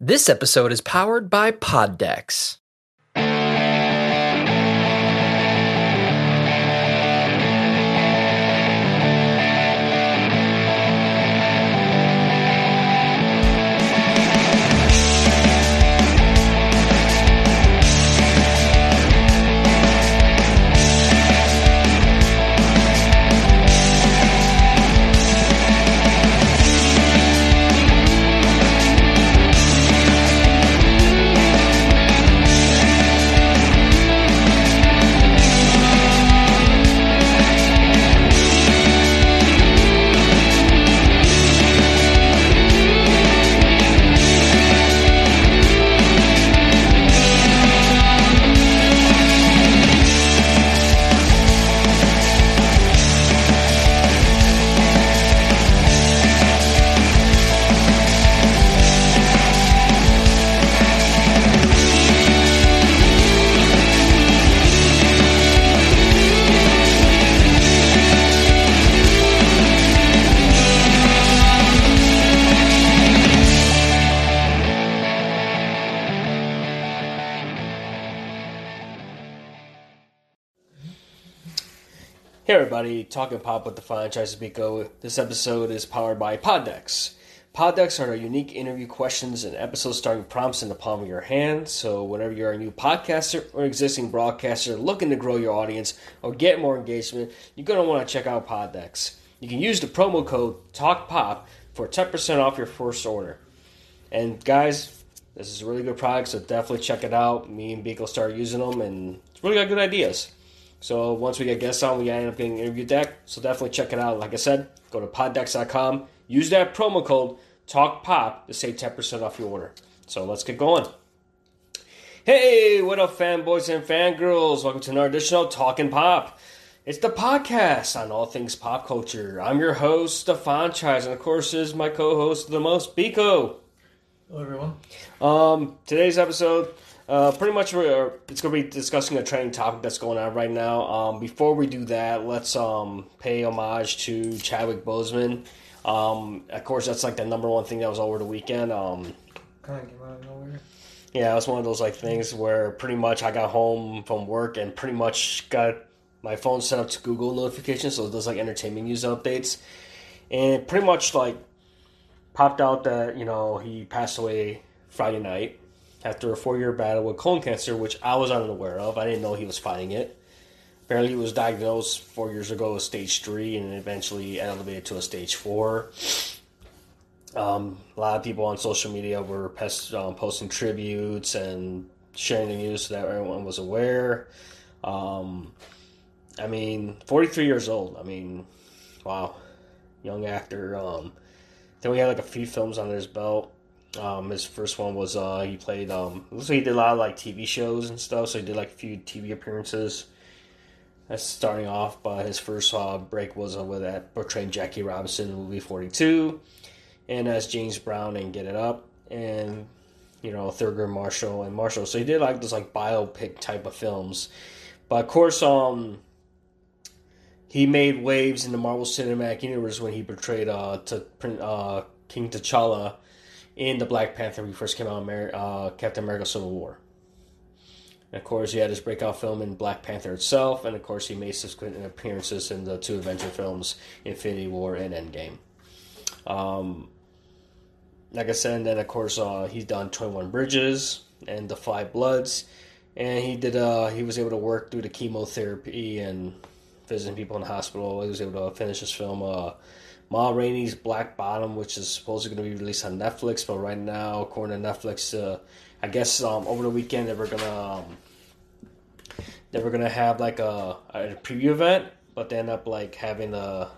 This episode is powered by Poddex. Everybody, Talking Pop with the franchise Biko. This episode is powered by Poddex. Poddex are our unique interview questions and episodes starting prompts in the palm of your hand. So whenever you're a new podcaster or existing broadcaster looking to grow your audience or get more engagement, you're going to want to check out Poddex. You can use the promo code TALKPOP for 10% off your first order. And guys, this is a really good product, so definitely check it out. Me and Biko started using them, and it's really got good ideas. So once we get guests on, we end up getting an interview deck. So definitely check it out. Like I said, go to poddex.com. Use that promo code TALKPOP to save 10% off your order. So let's get going. Hey, what up, fanboys and fangirls? Welcome to another edition of Talking Pop. It's the podcast on all things pop culture. I'm your host, Stefan Chise, and of course is my co-host, the most Biko. Hello, everyone. Um, today's episode, uh, pretty much we're, it's going to be discussing a trending topic that's going on right now. Um, before we do that, let's um, pay homage to Chadwick Boseman. Um, of course, that's like the number one thing that was over the weekend. Um, Kind of came out of nowhere. yeah, it was one of those like things where pretty much I got home from work and pretty much got my phone set up to Google notifications, so it does like entertainment news updates, and it pretty much like popped out that you know he passed away Friday night after a four-year battle with colon cancer, which I was unaware of. I didn't know he was fighting it. Apparently, he was diagnosed four years ago with stage three, and eventually elevated to a stage four. Um, a lot of people on social media were pest, um, posting tributes and sharing the news so that everyone was aware. Um, I mean, 43 years old. I mean, wow, young actor. Um, then we had like a few films under his belt. Um, his first one was uh, he played. Um, he did a lot of like TV shows and stuff. So he did like a few TV appearances. That's starting off, but his first uh, break was uh, with that portraying Jackie Robinson in the movie 42 and as James Brown and Get On Up, and you know Thurgood Marshall and Marshall. So he did like those like biopic type of films, but of course, um, he made waves in the Marvel Cinematic Universe when he portrayed uh, to uh, King T'Challa in the Black Panther when he first came out, Amer- uh, Captain America: Civil War. And of course, he had his breakout film in Black Panther itself, and of course, he made subsequent appearances in the two Avenger films, Infinity War and Endgame. Um, like I said, and then of course uh, he's done Twenty One Bridges and The Five Bloods, and he did. Uh, he was able to work through the chemotherapy and visiting people in the hospital. He was able to finish his film. Uh, Ma Rainey's Black Bottom, which is supposedly going to be released on Netflix, but right now, according to Netflix, uh, I guess um, over the weekend they were gonna um, they were gonna have like a, a preview event, but they end up like having a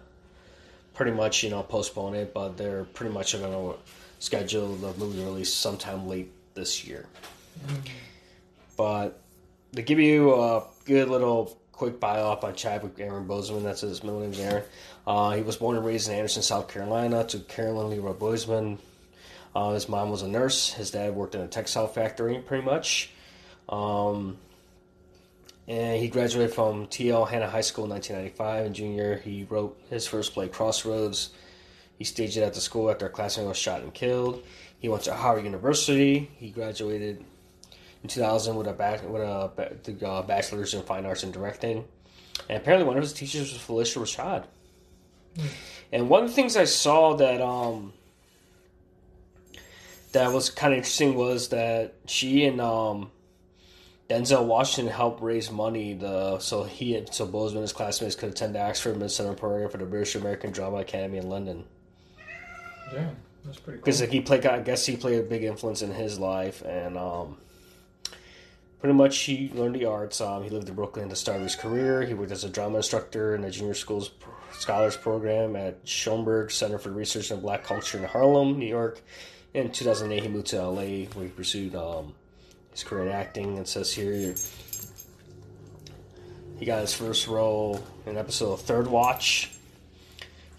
pretty much you know postpone it, but they're pretty much going to schedule the movie release sometime late this year. But to give you a good little quick bio up on Chadwick Aaron Boseman, that's his middle name's Aaron. Uh, he was born and raised in Anderson, South Carolina, to Carolyn Leroy Boseman. Uh, his mom was a nurse. His dad worked in a textile factory, pretty much. Um, and he graduated from TL Hanna High School in 1995. In junior, he wrote his first play, Crossroads. He staged it at the school after a classmate was shot and killed. He went to Howard University. He graduated in 2000 with a bac- with a the, uh, bachelor's in fine arts and directing. And apparently, one of his teachers was Phylicia Rashad. And one of the things I saw that um that was kind of interesting was that she and um Denzel Washington helped raise money the so he had, so Boseman and his classmates could attend the Oxford Midsummer program for the British American Drama Academy in London Yeah, that's pretty cool. because like, he played I guess he played a big influence in his life and um pretty much he learned the arts um, he lived in Brooklyn to start his career he worked as a drama instructor in the junior schools scholars program at Schomburg Center for Research in Black Culture in Harlem New York in 2008 he moved to LA where he pursued um, his career in acting it says here he got his first role in episode of Third Watch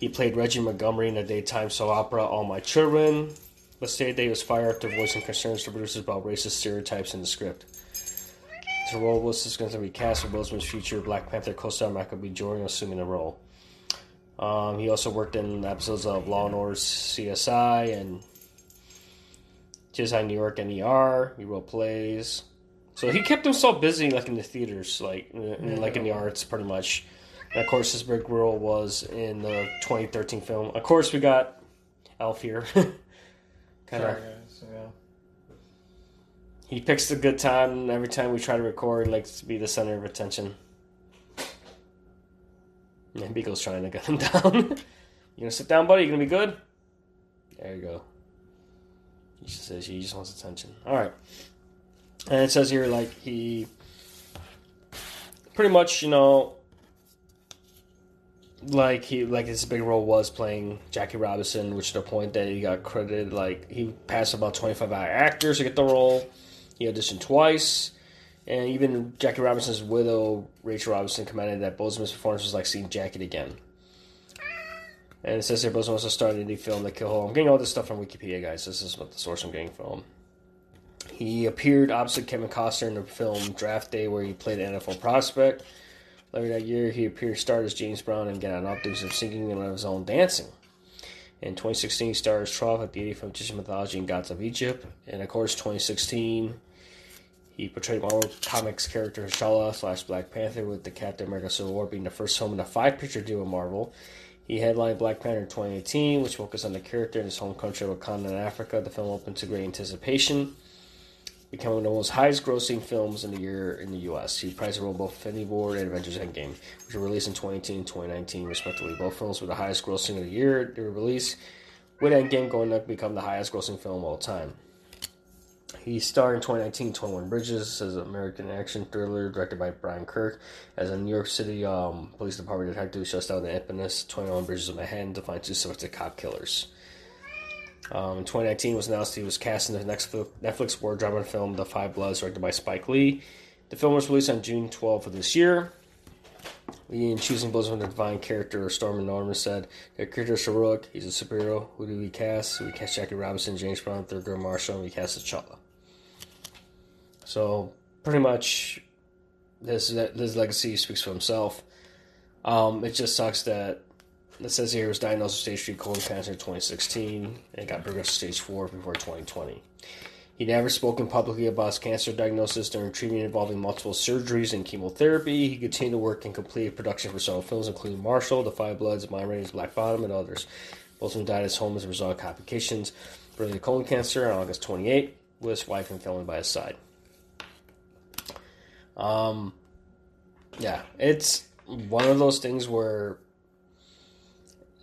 he played Reggie Montgomery in the daytime soap opera All My Children. But stated that he was fired after voicing concerns to producers about racist stereotypes in the script. His role was just going to be cast for Boseman's future Black Panther co-star Michael B. Jordan assuming the role. Um, he also worked in episodes of Law and Order CSI and CSI New York and ER. He wrote plays. So he kept himself busy, like in the theaters, like in, like in the arts, pretty much. And of course, his big role was in the 2013 film. Of course, we got Elf here. kind of. He picks a good time every time we try to record. Likes to be the center of attention. Yeah, Beagle's trying to get him down. you gonna sit down, buddy? You gonna be good? There you go. He just says he just wants attention. All right. And it says here like he pretty much, you know, like he like his big role was playing Jackie Robinson, which to the point that he got credited like he passed about twenty five actors to get the role. He auditioned twice, and even Jackie Robinson's widow, Rachel Robinson, commented that Boseman's performance was like seeing Jackie again. And it says here Boseman also started indie film The Kill Hole. I'm getting all this stuff from Wikipedia, guys. This is what the source I'm getting from. He appeared opposite Kevin Costner in the film Draft Day, where he played an NFL prospect. Later that year, he appeared starred as James Brown and Get On Up, doing some singing and of his own dancing. In 2016, he starred as Thoth at the 85th Egyptian Mythology and Gods of Egypt. And of course, 2016, he portrayed Marvel Comics character T'Challa slash Black Panther with the Captain America Civil War being the first film in a five picture deal with Marvel. He headlined Black Panther 2018, which focused on the character in his home country of Wakanda in Africa. The film opened to great anticipation, becoming one of the most highest grossing films in the year in the U.S. He prized the role both Infinity War and Avengers Endgame, which were released in 2018 and 2019, respectively. Both films were the highest grossing of the year they were released, with Endgame going to become the highest grossing film of all time. He starred in 2019 21 Bridges as an American action thriller directed by Brian Kirk as a New York City um, Police Department detective shuts down the infamous 21 Bridges of Manhattan to find two suspected cop killers. Um, in 2019, was announced he was cast in the next Netflix war drama film The Five Bloods, directed by Spike Lee. The film was released on June 12th of this year. We in choosing Boseman the divine character, Storm Norman said, Their character is heroic, he's a superhero. Who do we cast? We cast Jackie Robinson, James Brown, Thurgood Marshall, and we cast T'Challa. So, pretty much, this, this legacy speaks for himself. Um, it just sucks that it says here he was diagnosed with stage 3 colon cancer in 2016 and got progressed to stage 4 before 2020. He never spoken publicly about his cancer diagnosis during treatment involving multiple surgeries and chemotherapy. He continued to work and completed production for several films, including Marshall, The Five Bloods, My Rain's Black Bottom, and others. Boseman died at his home as a result of complications related to colon cancer on August 28, with his wife and family by his side. Um, yeah, it's one of those things where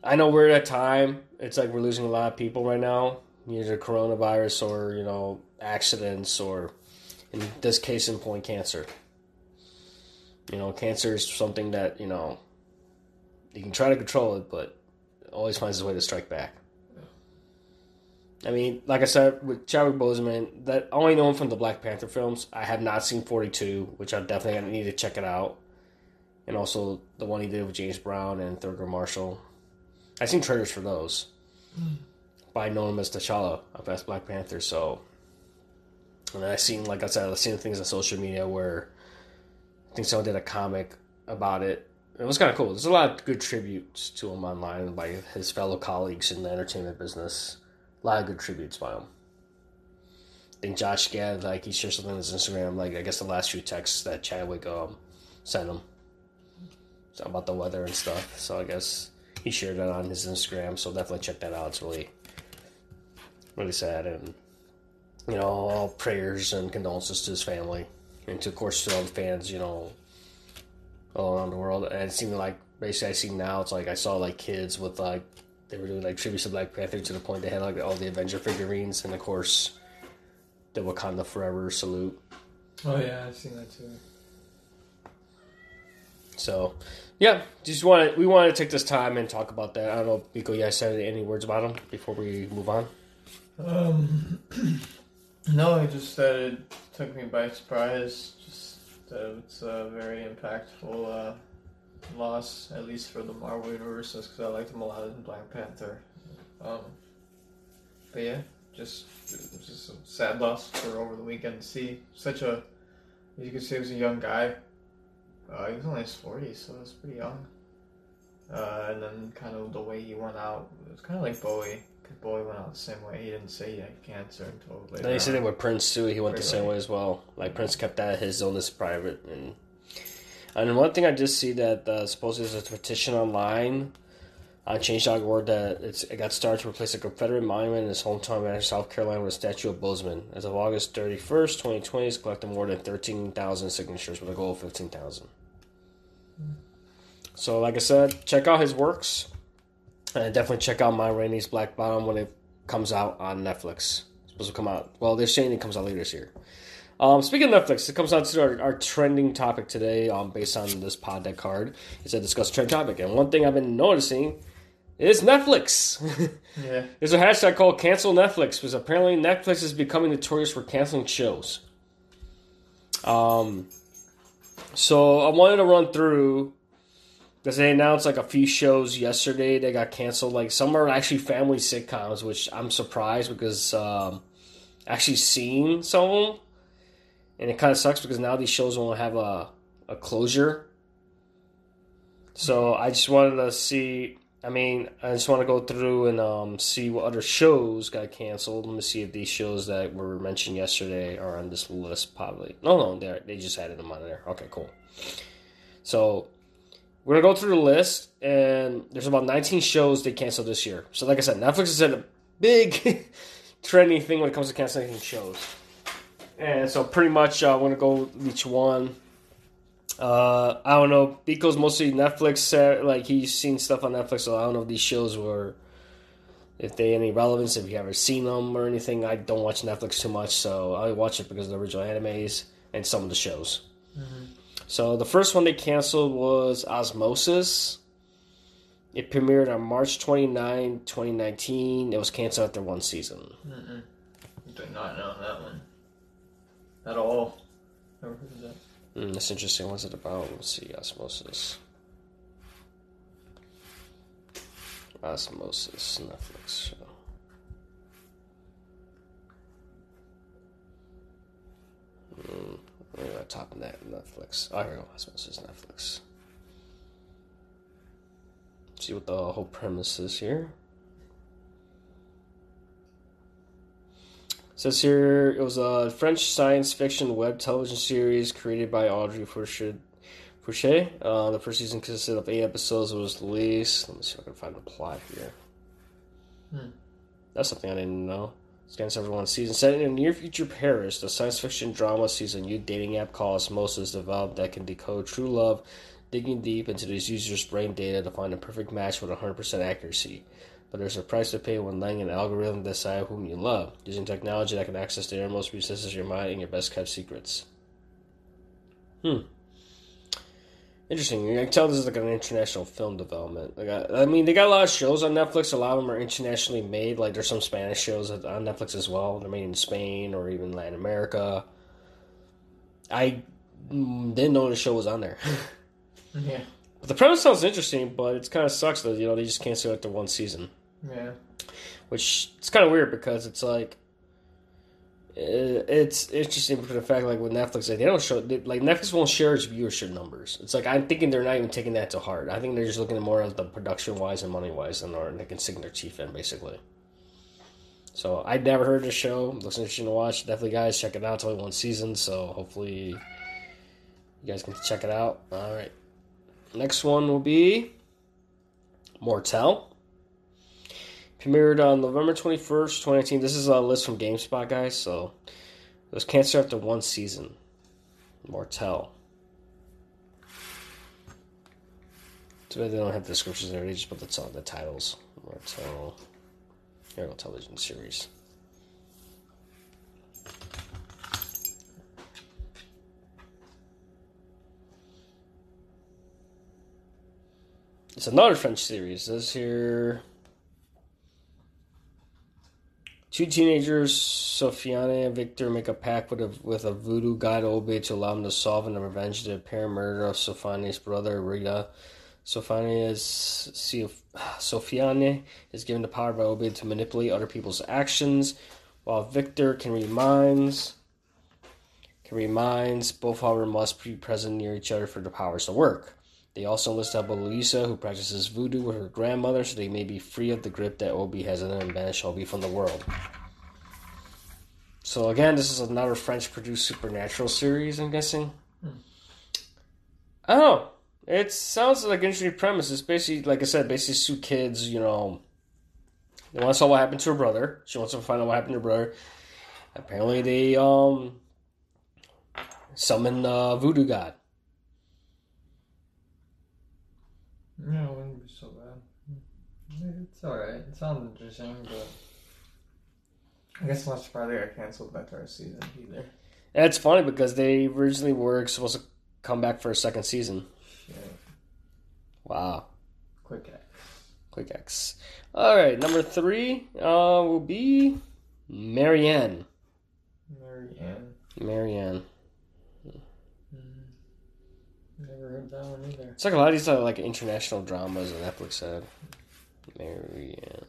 I know we're at a time. It's like we're losing a lot of people right now, either coronavirus or you know accidents or, in this case, in point, cancer. You know, cancer is something that you know you can try to control it, but it always finds its way to strike back. I mean, like I said, with Chadwick Boseman, that I only know him from the Black Panther films. I have not seen Forty Two, which I definitely need to check it out, and also the one he did with James Brown and Thurgood Marshall. I've seen trailers for those, hmm. but I know him as T'Challa of Best Black Panther. So, and I've seen, like I said, I've seen things on social media where I think someone did a comic about it. It was kind of cool. There's a lot of good tributes to him online by his fellow colleagues in the entertainment business. A lot of good tributes by him. Think Josh Gad like he shared something on his Instagram. Like I guess the last few texts that Chadwick um sent him so about the weather and stuff. So I guess he shared that on his Instagram. So definitely check that out. It's really really sad and you know all prayers and condolences to his family and to of course to all the fans. You know all around the world. And it seemed like basically I see now it's like I saw like kids with like they were doing like tributes to Black Panther to the point they had like all the Avenger figurines and of course the Wakanda Forever salute. Oh yeah, I've seen that too. So yeah, just wanted we wanted to take this time and talk about that. I don't know, Biko, you guys said any words about them before we move on? Um, no, I just said it took me by surprise. Just that it's a very impactful uh, loss, at least for the Marvel universe, because I liked him a lot in Black Panther. Um, but yeah, just just a sad loss for over the weekend to see such a. As you can see, he was a young guy. Uh, he was only his forties, so he was pretty young. Uh, and then kind of the way he went out, it was kind of like Bowie. Because Bowie went out the same way. He didn't say he had cancer until later. They said it with Prince too. He went the same Really? way as well. Like Prince kept that his illness private, and and one thing I just see that uh, supposedly there's a petition online on Change.org that it got started to replace a Confederate monument in his hometown of South Carolina with a statue of Boseman. As of August 31st, 2020, it's collected more than 13,000 signatures with a goal of 15,000. So, like I said, check out his works. And definitely check out My Rainey's Black Bottom when it comes out on Netflix. It's supposed to come out. Well, they're saying it comes out later this year. Um, speaking of Netflix, it comes out to our, our trending topic today, um, based on this pod deck card. It's a discuss trend topic, and one thing I've been noticing is Netflix. Yeah. There's a hashtag called cancel Netflix because apparently Netflix is becoming notorious for canceling shows. Um, so I wanted to run through because they announced like a few shows yesterday that got canceled. Like some are actually family sitcoms, which I'm surprised because um, actually seen some of them, and it kind of sucks because now these shows won't have a a closure. So I just wanted to see. I mean, I just want to go through and um, see what other shows got canceled. Let me see if these shows that were mentioned yesterday are on this list. Probably no, no, they they just added them on there. Okay, cool. So we're gonna go through the list, and there's about 19 shows they canceled this year. So, like I said, Netflix has had a big trending thing when it comes to canceling shows. And so, pretty much, uh, I'm gonna go each one. Uh, I don't know. Because mostly Netflix. Like he's seen stuff on Netflix, so I don't know if these shows were, if they any relevance. If you ever seen them or anything, I don't watch Netflix too much, so I watch it because of the original animes and some of the shows. So the first one they canceled was Osmosis. It premiered on March 29, 2019. It was canceled after one season. Mm-mm. Did not know that one. At all. Never heard of that. Mm, that's interesting. What's it about? Let's see. Osmosis. Osmosis Netflix show. Mm, I top that Netflix? Oh, here we go. Osmosis Netflix. See what the whole premise is here. Says here it was a French science fiction web television series created by Audrey. Fouché. Uh, the first season consisted of eight episodes. It was released. Let me see if I can find the plot here. Hmm. That's something I didn't know. Scans everyone season set in a near future Paris. The science fiction drama sees a new dating app called Osmosis developed that can decode true love, digging deep into these users' brain data to find a perfect match with 100% accuracy. But there's a price to pay when letting an algorithm decide whom you love, using technology that can access the innermost recesses of your mind and your best kept secrets. Hmm. Interesting. You can tell this is like an international film development. Like I, I mean, they got a lot of shows on Netflix. A lot of them are internationally made. Like there's some Spanish shows on Netflix as well. They're made in Spain or even Latin America. I didn't know the show was on there. Yeah. But the premise sounds interesting, but it kind of sucks that you know they just canceled after one season, Yeah. which it's kind of weird because it's like it's interesting for the fact like with Netflix like, they don't show they, like Netflix won't share its viewership numbers. It's like I'm thinking they're not even taking that to heart. I think they're just looking more at the production wise and money wise, or they can sink their teeth in basically. So I'd never heard the show. Looks interesting to watch. Definitely, guys, check it out. It's only one season, so hopefully you guys can check it out. All right. Next one will be Mortel. Premiered on November 21st, 2019. This is a list from GameSpot, guys, so it was canceled after one season. Mortel. Too bad they don't have the descriptions there. They just put the, the titles. Mortel. Here television series. It's another French series. This here. Two teenagers, Sofiane and Victor, make a pact with a, with a voodoo god Obe to allow them to solve and revenge the apparent murder of Sofiane's brother, Rita. Sofiane is Sofiane is given the power by Obe to manipulate other people's actions, while Victor can reminds can reminds both however must be present near each other for the powers to work. They also enlist Louisa, who practices voodoo with her grandmother, so they may be free of the grip that Obi has on them and banish Obi from the world. So again, this is another French-produced supernatural series. I'm guessing. Hmm. I don't know. It sounds like an interesting premise. It's basically, like I said, basically two kids. You know, they want to know what happened to her brother. She wants to find out what happened to her brother. Apparently, they um summon uh, voodoo god. Yeah, it wouldn't be so bad. It's alright. It sounds interesting, but I guess I'm not got canceled that first season either. And it's funny because they originally were supposed to come back for a second season. Shit. Wow. Quick X. Quick X. Alright, number three uh, will be Marianne. Marianne. Marianne. Never heard that one either. It's like a lot of these are like international dramas that Netflix said. Marianne.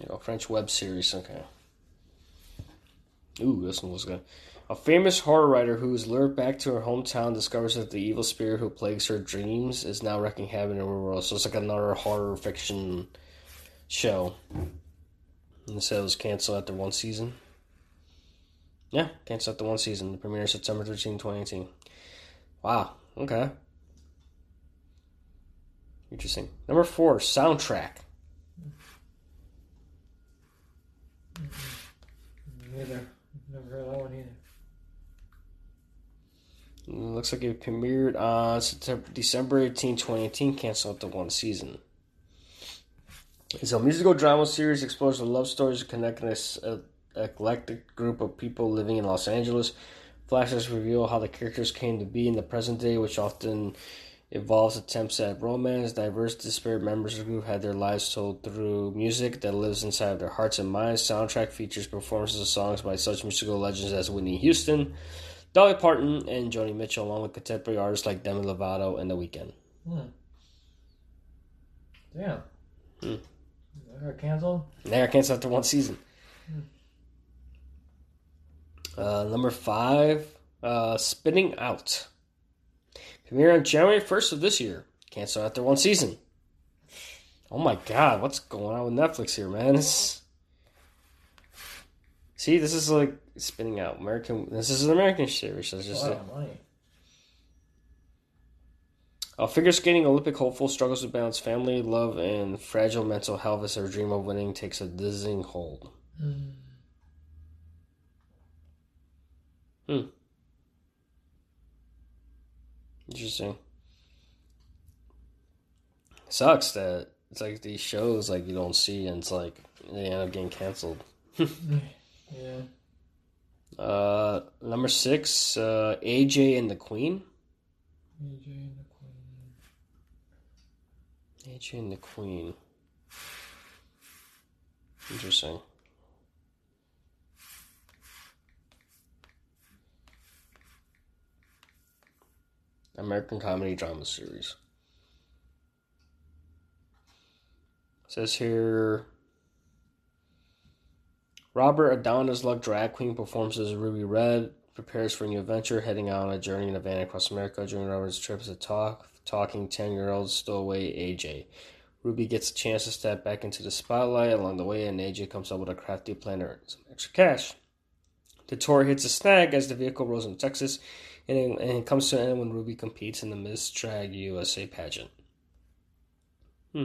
You know, French web series. Okay. Ooh, this one was good. A famous horror writer who is lured back to her hometown discovers that the evil spirit who plagues her dreams is now wrecking havoc in her world. So it's like another horror fiction show. And said it was canceled after one season. Yeah, canceled after one season. The premiere September 13, 2018. Wow, okay. Interesting. Number four, soundtrack. Mm-hmm. Neither. Never heard that one either. It looks like it premiered uh, on September, December 18, 2018, canceled after one season. It's a musical drama series explores the love stories connecting an eclectic group of people living in Los Angeles. Flashes reveal how the characters came to be in the present day, which often involves attempts at romance. Diverse, disparate members of the group had their lives told through music that lives inside of their hearts and minds. Soundtrack features performances of songs by such musical legends as Whitney Houston, Dolly Parton, and Joni Mitchell, along with contemporary artists like Demi Lovato and The Weeknd. Hmm. Yeah. Hmm. They got canceled? They got canceled after one season. Uh, number five, uh, Spinning Out. Premiere on January 1st of this year. Canceled after one season. Oh my god, what's going on with Netflix here, man? It's... See, this is like spinning out American. This is an American series. So it's just a lot of money. A figure skating Olympic hopeful struggles to balance family, love, and fragile mental health as her dream of winning takes a dizzying hold. Mm. Hmm. Interesting. Sucks that it's like these shows like you don't see and it's like they end up getting canceled. yeah. Uh, number six, uh, AJ and the Queen. AJ and the AJ and the Queen. Interesting. American comedy drama series. Says here Robert Adonis Luck drag queen performs as Ruby Red. prepares for a new adventure, heading out on a journey in a van across America. During Robert's trip a talk, talking 10 year old stowaway AJ. Ruby gets a chance to step back into the spotlight along the way, and AJ comes up with a crafty plan to earn some extra cash. The tour hits a snag as the vehicle rolls into Texas, and it, and it comes to an end when Ruby competes in the Miss Drag USA pageant. Hmm.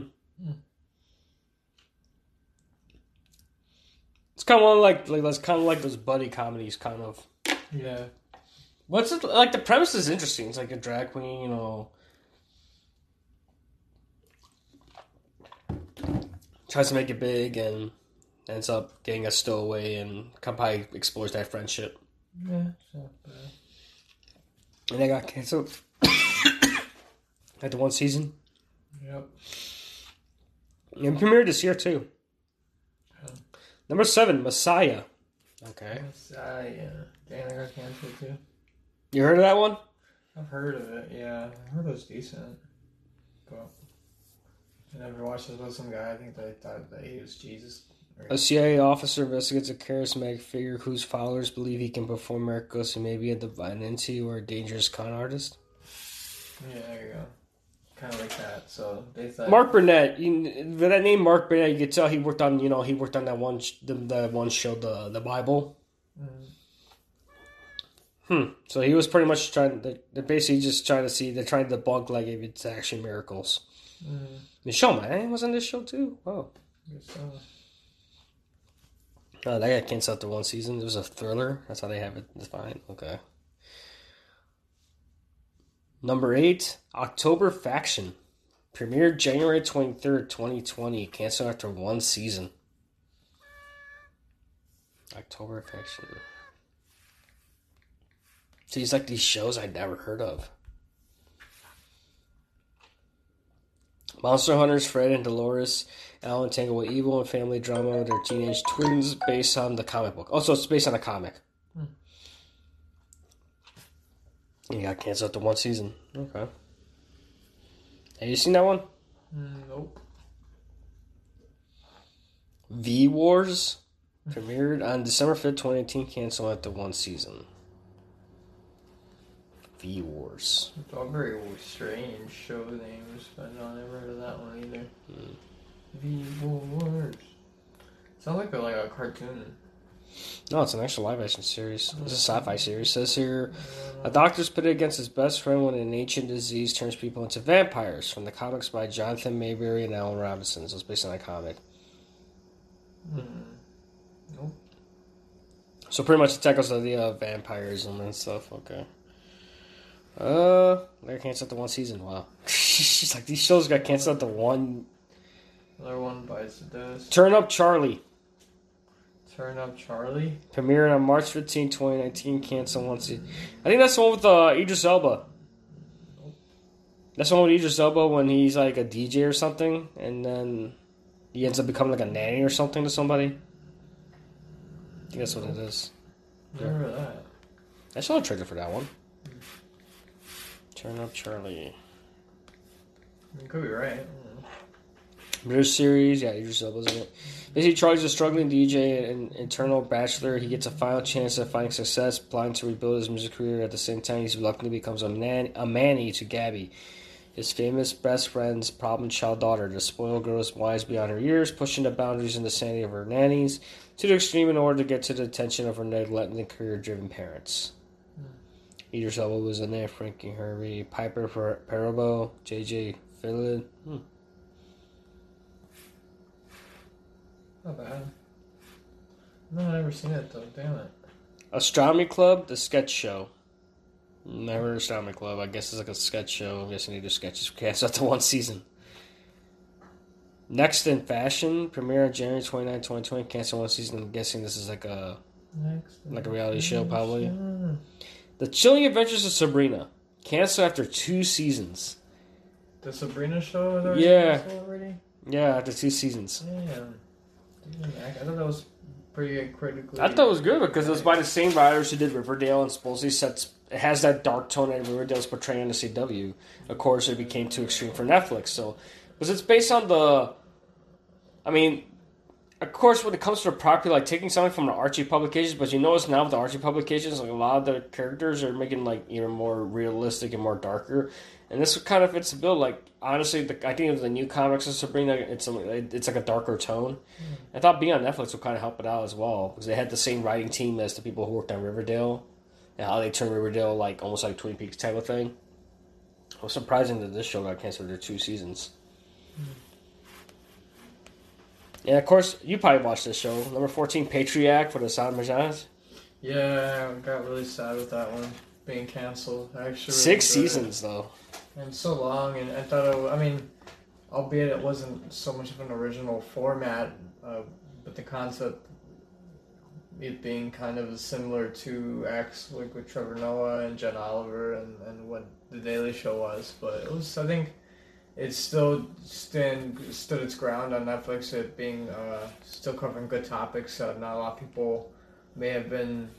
It's kind of like like that's kind of like those buddy comedies, kind of. Yeah. What's it like? The premise is interesting. It's like a drag queen, you know, tries to make it big and ends up getting a stowaway and probably explores that friendship. Yeah. It's not bad. And they got canceled at the one season. Yep. And premiered this year too. Number seven, Messiah. Okay, Messiah. Damn, I got canceled too. you heard of that one? I've heard of it. Yeah, I heard it was decent. But I never watched it with some guy. I think they thought that he was Jesus. A CIA officer investigates a charismatic figure whose followers believe he can perform miracles. and may be a divine entity or a dangerous con artist. Yeah, there you go. Kind of like that. So they thought. Mark Burnett, you, with that name Mark Burnett, you could tell he worked on you know he worked on that one sh- the, the one show the the Bible. Mm, Hmm. So he was pretty much trying. They're basically just trying to see. They're trying to debunk like if it's actually miracles. Mm, Michelle Man was on this show too. Oh, guess oh, that got canceled after one season. It was a thriller. That's how they have it defined. Okay. Number eight, October Faction, premiered January twenty third, twenty twenty. Canceled after one season. October Faction. See, it's like these shows I'd never heard of. Monster Hunters Fred and Dolores Al entangled with evil and family drama with their teenage twins based on the comic book. Also, it's based on a comic. Hmm. It got canceled after one season. Okay. Have you seen that one? Mm, nope. V Wars premiered on December 5th, 2018, canceled after one season. V Wars. It's all very strange show names, but no, I never heard of that one either. The Wars. Sounds like a, like a cartoon. No, it's an actual live action series. It's a sci fi series. It says here a doctor's pitted against his best friend when an ancient disease turns people into vampires. From the comics by Jonathan Maberry and Alan Robinson. So it's based on a comic. Hmm. Nope. So pretty much it tackles the idea of vampirism and stuff. Okay. Uh, they're canceled the one season. Wow. She's like these shows got canceled at the one. Another one bites the dust. Turn up Charlie. Turn up Charlie. Premiered on March 15, 2019. Canceled one season. I think that's the one with uh, Idris Elba. That's the one with Idris Elba when he's like a DJ or something, and then he ends up becoming like a nanny or something to somebody. I think that's what it is. Heard of that. I saw a trailer for that one. Turn up Charlie. You could be right. British series, yeah, Idris it. Basically, Charlie's a struggling DJ and internal bachelor. He gets a final chance at finding success, planning to rebuild his music career. At the same time, he reluctantly becomes a, nan- a manny to Gabby, his famous best friend's problem child daughter. The spoiled girl is wise beyond her years, pushing the boundaries and the sanity of her nannies to the extreme in order to get to the attention of her neglected and career-driven parents. Idris Elba was in there, Frankie Hervey, Piper Per- Perabo, J.J. Finley. Hmm. Not bad. No, I've never seen it though. Damn it. Astronomy Club, the sketch show. Never Astronomy Club. I guess it's like a sketch show. I'm guessing they do sketches. Cast out to one season. Next in Fashion, premiere on January 29, 2020. Cancel one season. I'm guessing this is like a Next. Like a reality show, probably. The Chilling Adventures of Sabrina. Canceled after two seasons. The Sabrina show is already Yeah. already? Yeah, after two seasons. I I thought that was pretty critically. I thought it was good because it was by the same writers who did Riverdale and supposedly sets it has that dark tone that Riverdale's portraying on the CW. Of course, it became too extreme for Netflix. So, because it's based on the, I mean, of course, when it comes to a property, like taking something from the Archie publications, but you notice now with the Archie publications, like a lot of the characters are making like even more realistic and more darker. And this kind of fits the bill. Like honestly, the, I think of the new comics of Sabrina, it's a, it's like a darker tone. Hmm. I thought being on Netflix would kind of help it out as well because they had the same writing team as the people who worked on Riverdale, and how they turned Riverdale like almost like Twin Peaks type of thing. It was surprising that this show got canceled after two seasons. Hmm. And of course, you probably watched this show. Number 14, Patriot Act with Hasan Minhaj. Yeah, I got really sad with that one being canceled. I actually really Six enjoyed it. seasons, though. and so long, and I thought it. I mean, albeit it wasn't so much of an original format, uh, but the concept, it being kind of similar to X, like with Trevor Noah and John Oliver, and, and what the Daily Show was. But it was, I think, it still stand, stood its ground on Netflix. It being uh, still covering good topics. Uh, not a lot of people may have been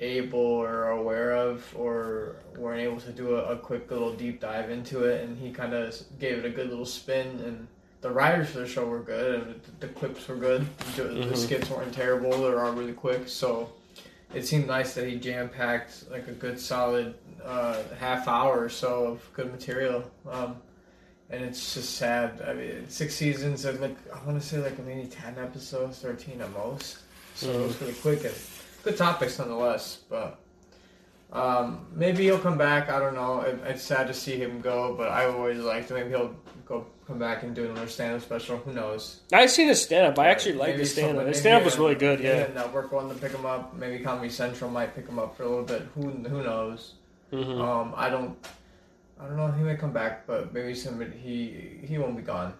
able or aware of or weren't able to do a, a quick little deep dive into it and he kind of gave it a good little spin and the writers for the show were good and the, the clips were good the, the Mhm. skits weren't terrible they're all really quick so it seemed nice that he jam-packed like a good solid uh, half hour or so of good material um, and it's just sad i mean six seasons and like i want to say like maybe 10 episodes 13 at most so it was really quick and good topics nonetheless. But um, maybe he'll come back. I don't know. It, it's sad to see him go, but I always liked him. Maybe he'll go come back and do another stand-up special. Who knows? I've seen his stand up. I actually like his the stand up. His maybe stand up was really good, maybe yeah. network one to pick him up. Maybe Comedy Central might pick him up for a little bit. Who who knows? hmm Um, I don't. I don't know. He may come back, but maybe somebody he he won't be gone.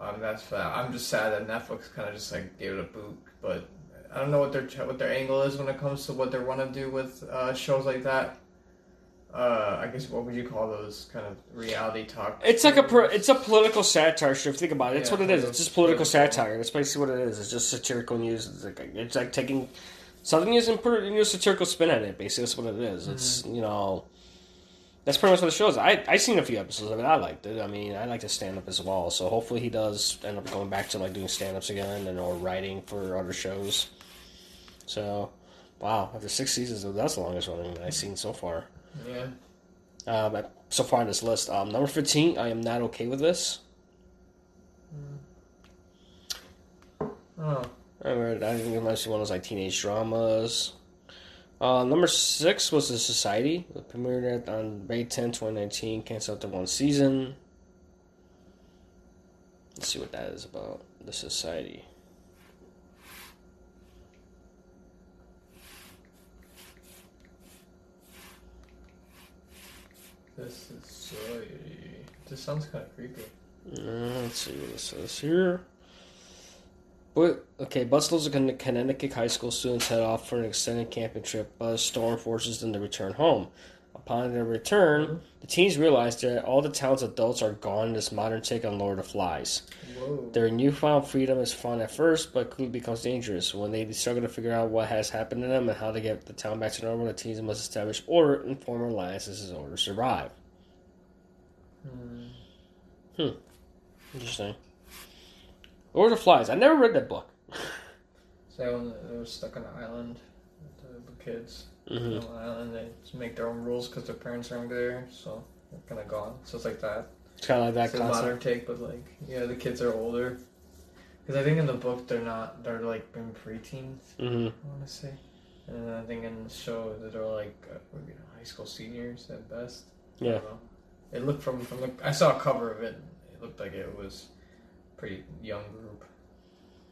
Um, that's that. I'm just sad that Netflix kind of just like gave it a boot, but I don't know what their what their angle is when it comes to what they want to do with uh, shows like that. Uh, I guess what would you call those kind of reality talk? It's like a pro, it's a political satire show. If you think about it, it's Yeah, what it is. It's just political political. satire. That's basically what it is. It's just satirical news. It's like it's like taking something news and put a satirical spin on it. Basically, that's what it is. It's Mm-hmm. you know, that's pretty much what the show is. I I seen a few episodes of it. I liked it. I mean, I like to stand up as well. So hopefully he does end up going back to like doing stand ups again and or writing for other shows. So, wow, after six seasons, that's the longest running I've seen so far. yeah. Um, so far on this list, um, number fifteen, I am not okay with this. Oh, I read, I think it must be one of those like teenage dramas. Uh, number six was The Society. It premiered on May 10, 2019. Canceled after one season. Let's see what that is about. The Society. this is so. This sounds kind of creepy. Uh, let's see what it says here. Okay, Bustles and Connecticut high school students head off for an extended camping trip, but a storm forces them to return home. Upon their return, the teens realize that all the town's adults are gone in this modern take on Lord of the Flies. Whoa. Their newfound freedom is fun at first, but quickly becomes dangerous. When they struggle to figure out what has happened to them and how to get the town back to normal, the teens must establish order and form alliances in order to survive. Hmm. Interesting. Lord of Flies. I never read that book. So when they were stuck on an island, the, the kids hmm on an island, they make their own rules because their parents aren't there, so they're kind of gone. So it's like that. It's kind of like that It's a concept. modern take, but like, yeah, the kids are older. Because I think in the book they're not, they're like in preteens, hmm I want to say. And I think in the show that they're like, uh, you know, high school seniors at best. Yeah. It looked from, from the, I saw a cover of it, it looked like it was pretty young.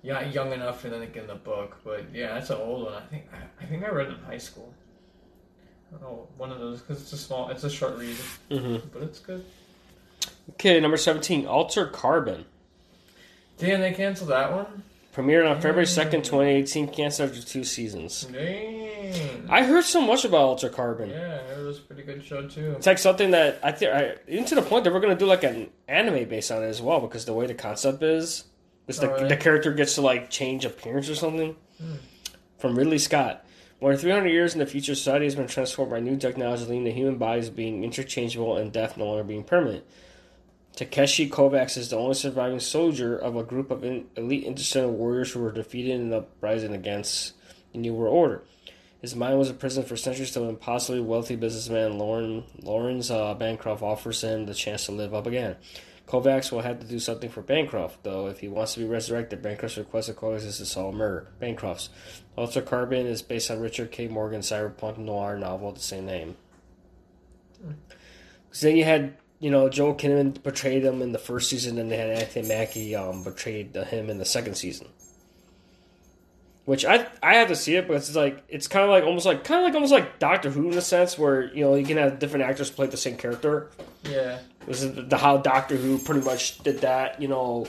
Yeah, young enough, and then like in the book, but yeah, that's an old one. I think I, I think I read it in high school. Oh, one of those because it's a small, it's a short read, hmm but it's good. Okay, number 17, Altered Carbon. Damn, they canceled that one. Premiered on February Mm. 2nd, 2018, canceled after two seasons. Dang. I heard so much about Altered Carbon. yeah, it was a pretty good show too. It's like something that I think, I, even to the point that we're going to do like an anime based on it as well, because the way the concept is, is the, really? the character gets to like change appearance or something. Hmm. From Ridley Scott. More than 300 years in the future, society has been transformed by new technology, leading to human bodies being interchangeable and death no longer being permanent. Takeshi Kovacs is the only surviving soldier of a group of in, elite interstellar warriors who were defeated in the uprising against the New World Order. His mind was a prison for centuries till an impossibly wealthy businessman Lauren, Lawrence uh, Bancroft offers him the chance to live up again. Kovacs will have to do something for Bancroft, though. If he wants to be resurrected, Bancroft's request of Kovacs is to solve murder. Bancroft's. Altered Carbon is based on Richard K. Morgan's cyberpunk noir novel of the same name. So then you had, you know, Joel Kinnaman portrayed him in the first season, and they had Anthony Mackie um, portrayed him in the second season. Which I I have to see it because it's like it's kind of like almost like kind of like almost like Doctor Who in a sense where you know you can have different actors play the same character. Yeah. This is the how Doctor Who pretty much did that, you know,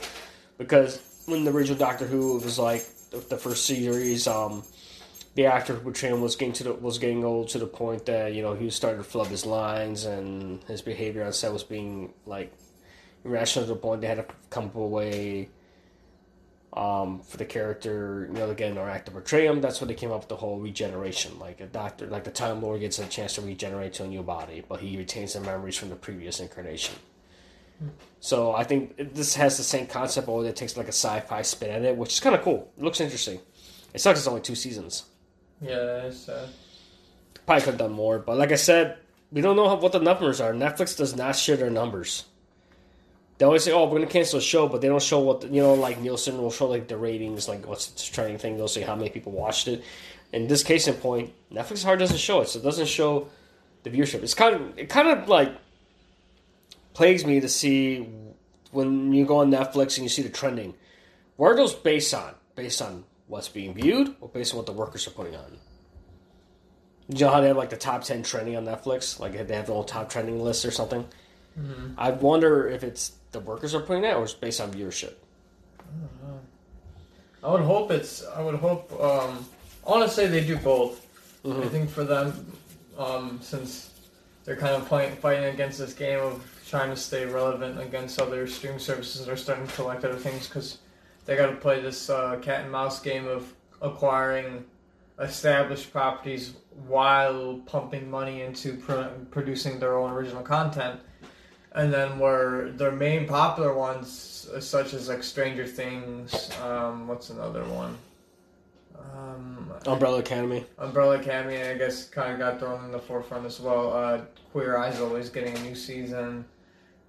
because when the original Doctor Who was like the, first series, um, the actor who portrayed was getting to the, was getting old to the point that you know he was starting to flub his lines and his behavior on set was being like irrational to the point they had to come up with a way um, for the character, you know, get an actor to portray him. That's what they came up with the whole regeneration. Like a doctor, like the Time Lord gets a chance to regenerate to a new body, but he retains the memories from the previous incarnation. So I think this has the same concept, but it takes like a sci-fi spin at it, which is kind of cool. It looks interesting. It sucks. It's only two seasons. Yeah, it's uh, Probably could have done more, but like I said, we don't know what the numbers are. Netflix does not share their numbers. They always say, "Oh, we're going to cancel a show," but they don't show what the, you know. Like Nielsen will show like the ratings, like what's the trending thing. They'll say how many people watched it. In this case in point, Netflix hard doesn't show it, so it doesn't show the viewership. It's kind of it kind of like plagues me to see when you go on Netflix and you see the trending. What are those based on? Based on what's being viewed, or based on what the workers are putting on? You know how they have like the top ten trending on Netflix? Like they have the whole top trending list or something. Mm-hmm. I wonder if it's the workers are putting that, or it's based on viewership. I would hope it's. I would hope. Um, I want to say they do both. I think for them, um, since they're kind of playing, fighting against this game of trying to stay relevant against other streaming services that are starting to collect other things because they got to play this uh, cat and mouse game of acquiring established properties while pumping money into pro- producing their own original content. And then where their main popular ones, such as like Stranger Things, um, what's another one? Um, Umbrella Academy. Umbrella Academy, I guess, kind of got thrown in the forefront as well. Uh, Queer Eye is always getting a new season.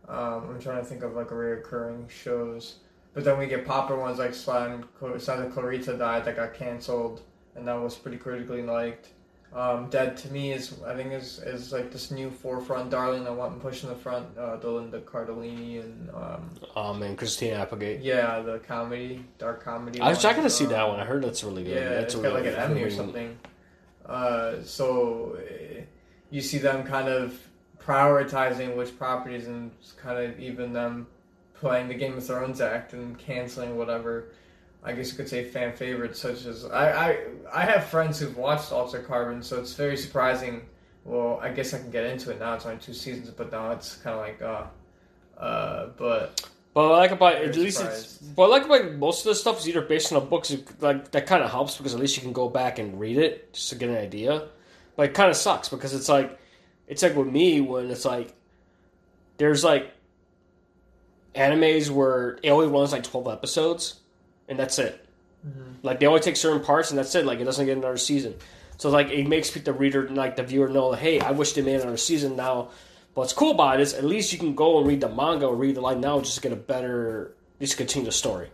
Um, I'm trying to think of like reoccurring shows, but then we get popular ones like Santa Santa Clarita Diet that got canceled, and that was pretty critically liked. Um, Dead to me is I think is is like this new forefront darling I want to push in the front. Uh, Delinda Cardellini and um, Um, and Christina Applegate. yeah, the comedy, dark comedy. I was checking to see Um, that one. I heard that's really good. yeah, that's it's a got like an Emmy or something. Uh, so eh, you see them kind of prioritizing which properties and kind of even them playing the Game of Thrones act and canceling whatever. I guess you could say fan favorites, such as I I, I have friends who've watched Altered Carbon, so it's very surprising. Well, I guess I can get into it now. It's only two seasons, but now it's kind of like uh, uh, but But I like about at least it's. But I like about most of the stuff is either based on a book, so like that kind of helps because at least you can go back and read it just to get an idea. But it kind of sucks because it's like, it's like with me when it's like, there's like animes where it only runs like twelve episodes, and that's it. Mm-hmm. Like they only take certain parts and that's it. Like it doesn't get another season. So like it makes the reader, like the viewer, know, hey, I wish they made another season now. What's cool about it is at least you can go and read the manga or read the light now just to get a better, just continue the story.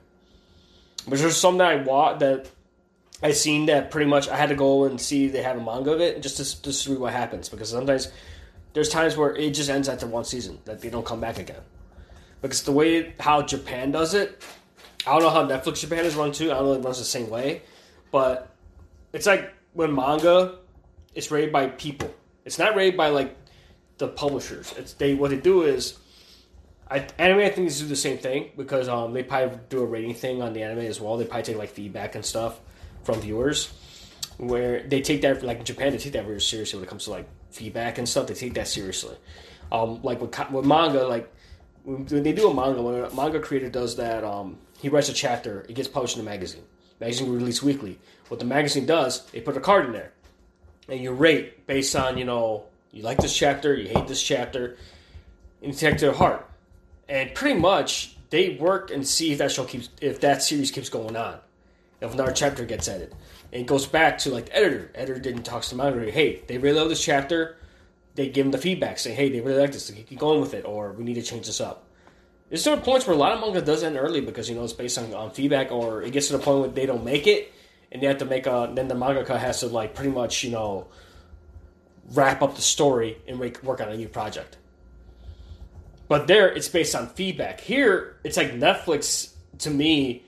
But there's some that I watched that I seen that pretty much I had to go and see they have a manga of it just to just to read what happens because sometimes there's times where it just ends after one season that they don't come back again because the way how Japan does it, I don't know how Netflix Japan is run too. I don't know if it runs the same way, but it's like when manga, it's rated by people. It's not rated by like the publishers. It's they what they do is, I anime I think is do the same thing because um they probably do a rating thing on the anime as well. They probably take like feedback and stuff from viewers, where they take that like in Japan they take that very seriously when it comes to like feedback and stuff. They take that seriously. Um, like with with manga, like when they do a manga, when a manga creator does that, um, he writes a chapter, it gets published in a magazine. Magazine released weekly. What the magazine does, they put a card in there, and you rate based on you know you like this chapter, you hate this chapter, and take to heart. and pretty much they work and see if that show keeps if that series keeps going on, if another chapter gets added. And it goes back to like the editor. Editor didn't talk to the manga. Hey, they really love this chapter. They give them the feedback, say, hey, they really like this. Keep going with it, or we need to change this up. There's certain points where a lot of manga does end early because you know it's based on, on feedback, or it gets to the point where they don't make it, and they have to make a. Then the mangaka has to like pretty much you know wrap up the story and make, work on a new project. But there, it's based on feedback. Here, it's like Netflix. To me,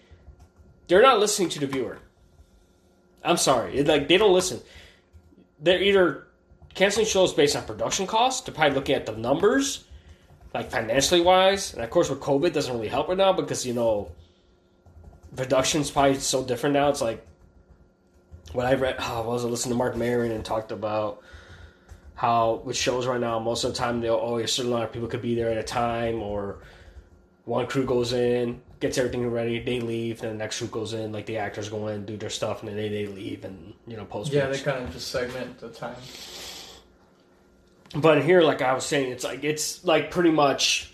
they're not listening to the viewer. I'm sorry, it, like they don't listen. They're either canceling shows based on production costs. They're probably looking at the numbers, like financially wise. And of course, with COVID, doesn't really help right now because you know, production's probably so different now. It's like what I read. Oh, I was listening to Marc Maron and talked about how with shows right now, most of the time they'll always a certain amount of people could be there at a time, or one crew goes in, gets everything ready, they leave, then the next crew goes in, like the actors go in, do their stuff, and then they, they leave, and you know post. Yeah, they kind of just segment the time. But here, like I was saying, it's like it's like pretty much.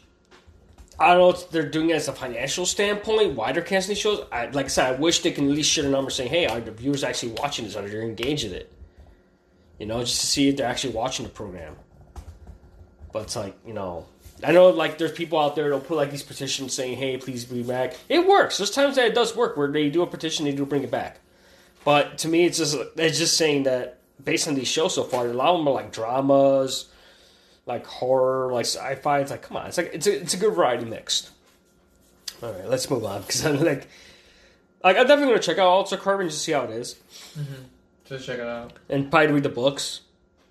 I don't know they're doing it as a financial standpoint. Why they're canceling shows? I, like I said, I wish they can at least share a number saying, "Hey, are the viewers actually watching this? Are they engaged in it?" You know, just to see if they're actually watching the program. But it's like you know, I know like there's people out there that'll put like these petitions saying, "Hey, please bring back." It works. There's times that it does work where they do a petition, they do bring it back. But to me, it's just it's just saying that based on these shows so far, a lot of them are like dramas, like horror, like sci-fi. It's like come on, it's like it's a it's a good variety mixed. All right, let's move on because I'm like, like I'm definitely gonna check out Altered Carbon just to see how it is, Just check it out. and probably read the books.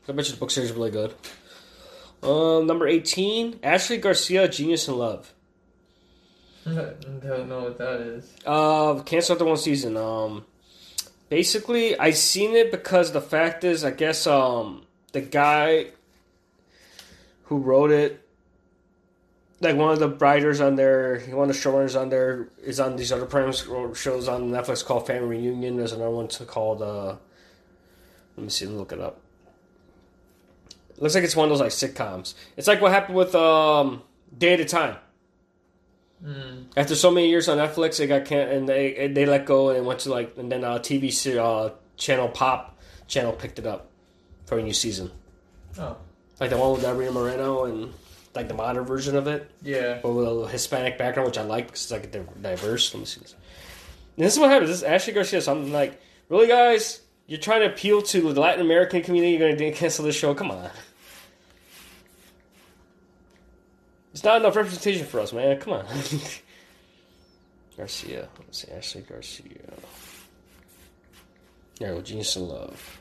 I bet you the book series is really good. Um, number eighteen, Ashley Garcia, Genius in Love. I don't know what that is. Uh, canceled after one season. Um, basically, I seen it because the fact is, I guess um the guy who wrote it, like one of the writers on there, one of the showrunners on there is on these other programs shows on Netflix called Family Reunion. There's another one called uh, let me see, let me look it up. looks like it's one of those like sitcoms. It's like what happened with um Day at a Time. Mm. After so many years on Netflix, they got can't and they they let go and it went to like and then uh, TV uh, channel Pop channel picked it up for a new season, Oh, like the one with Gabriel Moreno and like the modern version of it, yeah. but with a little Hispanic background, which I like because it's like they're diverse. Let me see this. And this is what happens. This is Ashley Garcia. So I'm like, really, guys, you're trying to appeal to the Latin American community. You're going to cancel the show? Come on. It's not enough representation for us, man. Come on. Garcia. Let's see. Ashley Garcia. There, Genius in Love.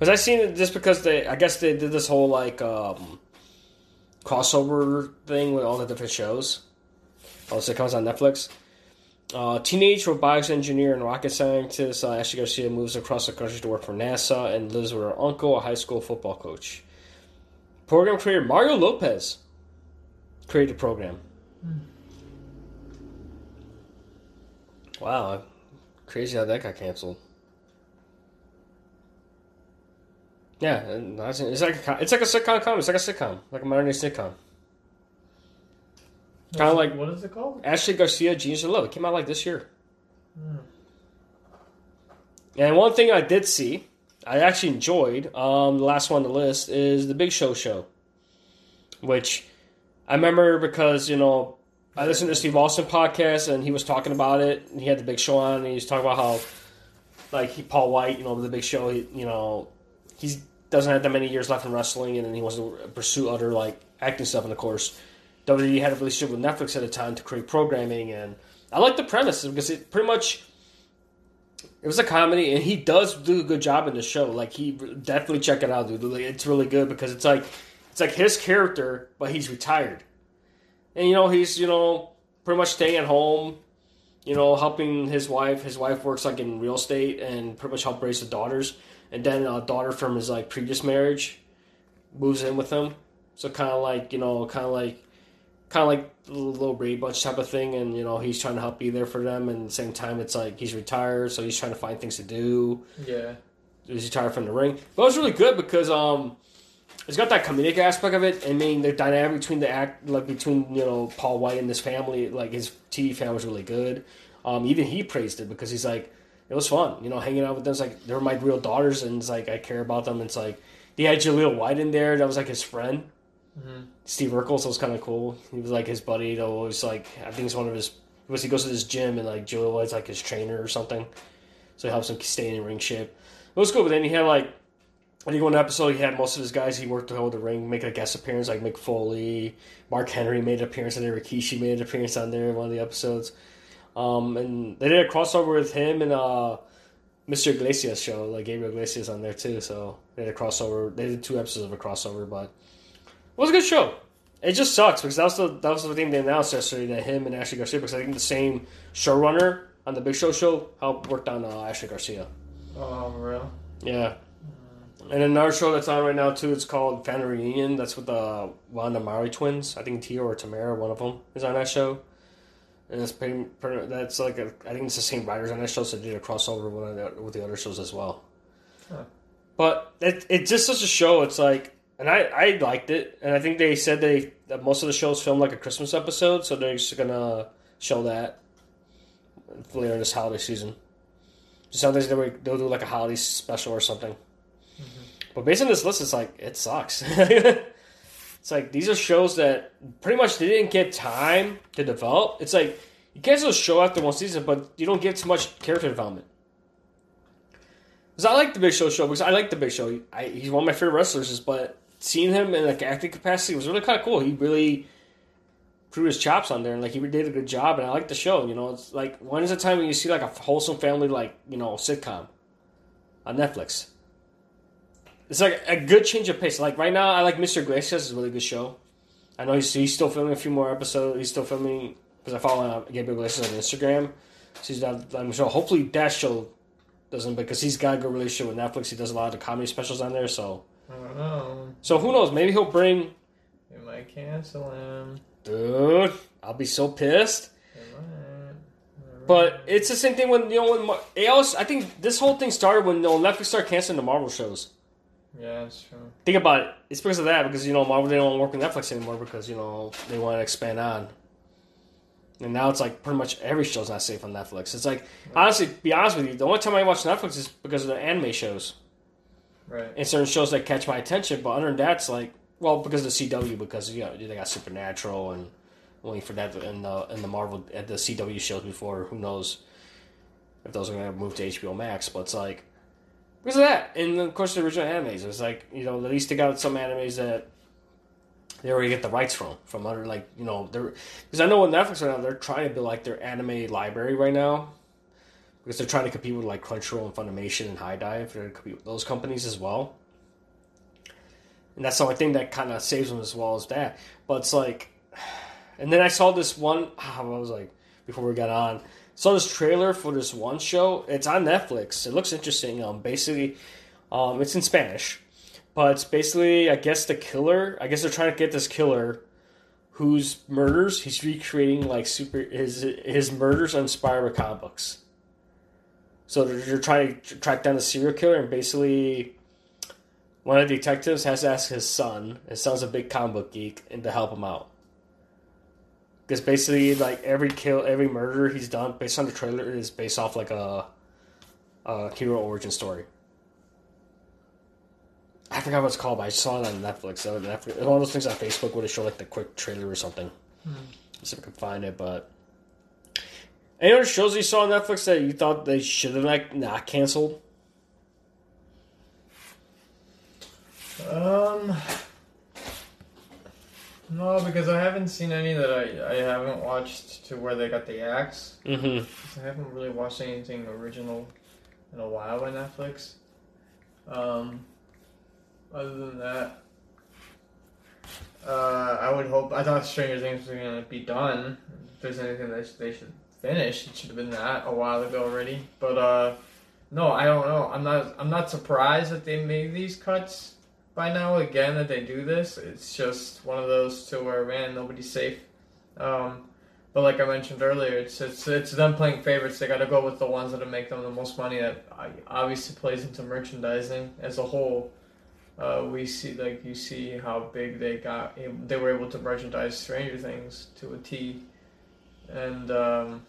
Was I seen it just because they? I guess they did this whole like um, crossover thing with all the different shows. All the sitcoms on Netflix. Uh, teenage robotics engineer and rocket scientist uh, Ashley Garcia moves across the country to work for NASA and lives with her uncle, a high school football coach. Program creator Mario Lopez created the program. Wow, crazy how that got canceled. Yeah, that's- it's like a, it's like a sitcom comedy. It's like a sitcom, like a modern day sitcom. Kinda like- what is it called? Ashley Garcia, Genius of Love. It came out like this year. And one thing I did see, I actually enjoyed, um, the last one on the list is the Big Show show, which I remember because you know I listened to Steve Austin podcast and he was talking about it. And he had the Big Show on, and he was talking about how like he, Paul White, you know, the Big Show, he, you know, he doesn't have that many years left in wrestling, and then he wants to pursue other like acting stuff. And of course, WWE had a relationship with Netflix at the time to create programming, and I like the premise because it pretty much it was a comedy, and he does do a good job in the show. Like he definitely check it out, dude. It's really good because it's like it's like his character, but he's retired, and you know he's you know pretty much staying at home, you know helping his wife. His wife works like in real estate and pretty much help raise the daughters, and then a daughter from his like previous marriage moves in with him. So kind of like you know, kind of like kind of like a little, Brady Bunch type of thing, and you know he's trying to help be there for them, and at the same time it's like he's retired, so he's trying to find things to do. Yeah. He's retired from the ring, but it was really good because um it's got that comedic aspect of it. I mean, the dynamic between the act, like between you know Paul White and his family, like his TV family was really good. Um, even he praised it because he's like, it was fun, you know, hanging out with them. It's like they're my real daughters, and it's like I care about them. It's like he had Jaleel White in there. That was like his friend. Mhm. Steve Urkel, so it was kind of cool. He was like his buddy. That was like I think it's one of his. Was he goes to this gym and like Jaleel White's like his trainer or something, so he helps him stay in ring shape. It was cool, but then he had like I think one episode he had most of his guys he worked to hold the ring make a guest appearance like Mick Foley, Mark Henry made an appearance on there, Rikishi made an appearance on there in one of the episodes. Um, and they did a crossover with him and uh, Mr. Iglesias show, like Gabriel Iglesias on there too. So they did a crossover. They did two episodes of a crossover, but it was a good show. It just sucks because that was the that was the thing they announced yesterday that him and Ashley Garcia because I think the same showrunner on the Big Show show helped worked on uh, Ashley Garcia. Oh, real? Yeah. And another show that's on right now too. It's called Family Reunion. That's with the Wanda Mowry twins. I think Tia or Tamera, one of them, is on that show. And it's pretty, pretty that's like a, I think it's the same writers on that show, so they did a crossover with, the, with the other shows as well. Huh. But it, it's just such a show. It's like, and I, I liked it, and I think they said they that most of the shows filmed like a Christmas episode, so they're just gonna show that later this holiday season. Sometimes they'll they'll do like a holiday special or something. Mm-hmm. But based on this list, it's like it sucks. it's like these are shows that pretty much they didn't get time to develop. It's like you cancel a show after one season, but you don't get too much character development. Because I like the Big Show show because I like the Big Show. I, he's one of my favorite wrestlers, but seeing him in like acting capacity was really kind of cool. He really threw his chops on there and like he did a good job. And I like the show. You know, it's like when is the time when you see like a wholesome family like you know sitcom on Netflix? It's like a good change of pace. Like right now, I like Mr. Iglesias. It's a really good show. I know he's, he's still filming a few more episodes. He's still filming because I follow uh, Gabriel Iglesias on Instagram. So he's on on the show. Hopefully that show doesn't because he's got a good relationship with Netflix. He does a lot of the comedy specials on there. So I don't know. so who knows? Maybe he'll bring. They might cancel him. Dude, I'll be so pissed. But it's the same thing when you know when Mar- it also, I think this whole thing started when you know, Netflix started canceling the Marvel shows. Yeah, that's true. Think about it. It's because of that because you know Marvel they don't work with Netflix anymore because you know they want to expand on. And now it's like pretty much every show's not safe on Netflix. It's like honestly, be honest with you, the only time I watch Netflix is because of the anime shows Right. and certain shows that catch my attention. But other than that, it's like well because of the CW because you know they got Supernatural and waiting for that in the in the Marvel at the CW shows before. Who knows if those are going to move to HBO Max? But it's like because of that, and of course the original animes. It's like you know at least they got some animes that they already get the rights from from other like you know because I know with Netflix right now they're trying to build like their anime library right now because they're trying to compete with like Crunchyroll and Funimation and HIDIVE. They're compete with those companies as well. And that's the only thing that kind of saves them as well as that. But it's like, and then I saw this one. I was like, before we got on, saw this trailer for this one show. It's on Netflix. It looks interesting. Um, basically, um, it's in Spanish, but it's basically, I guess, the killer. I guess they're trying to get this killer whose murders he's recreating like super his his murders inspired by comic books. So they're, they're trying to track down the serial killer, and basically, one of the detectives has to ask his son. His son's a big comic book geek, and to help him out. Because basically, like every kill, every murder he's done, based on the trailer, is based off like a, a hero origin story. I forgot what it's called, but I saw it on Netflix. So Netflix it's one of those things on Facebook where they show like the quick trailer or something. See if I can find it, but any other shows you saw on Netflix that you thought they should have like not canceled? Um. No, because I haven't seen any that I, I haven't watched to where they got the axe. Mm-hmm. I haven't really watched anything original in a while on Netflix. Um, other than that, uh, I would hope. I thought Stranger Things was gonna be done. If there's anything that they should finish, it should have been that a while ago already. But uh, no, I don't know. I'm not. I'm not surprised that they made these cuts by now. Again, that they do this. It's just one of those to where man, nobody's safe. Um, but like I mentioned earlier, it's it's it's them playing favorites. They got to go with the ones that make them the most money. That obviously plays into merchandising as a whole. uh, we see like you see how big they got. They were able to merchandise Stranger Things to a T, and um,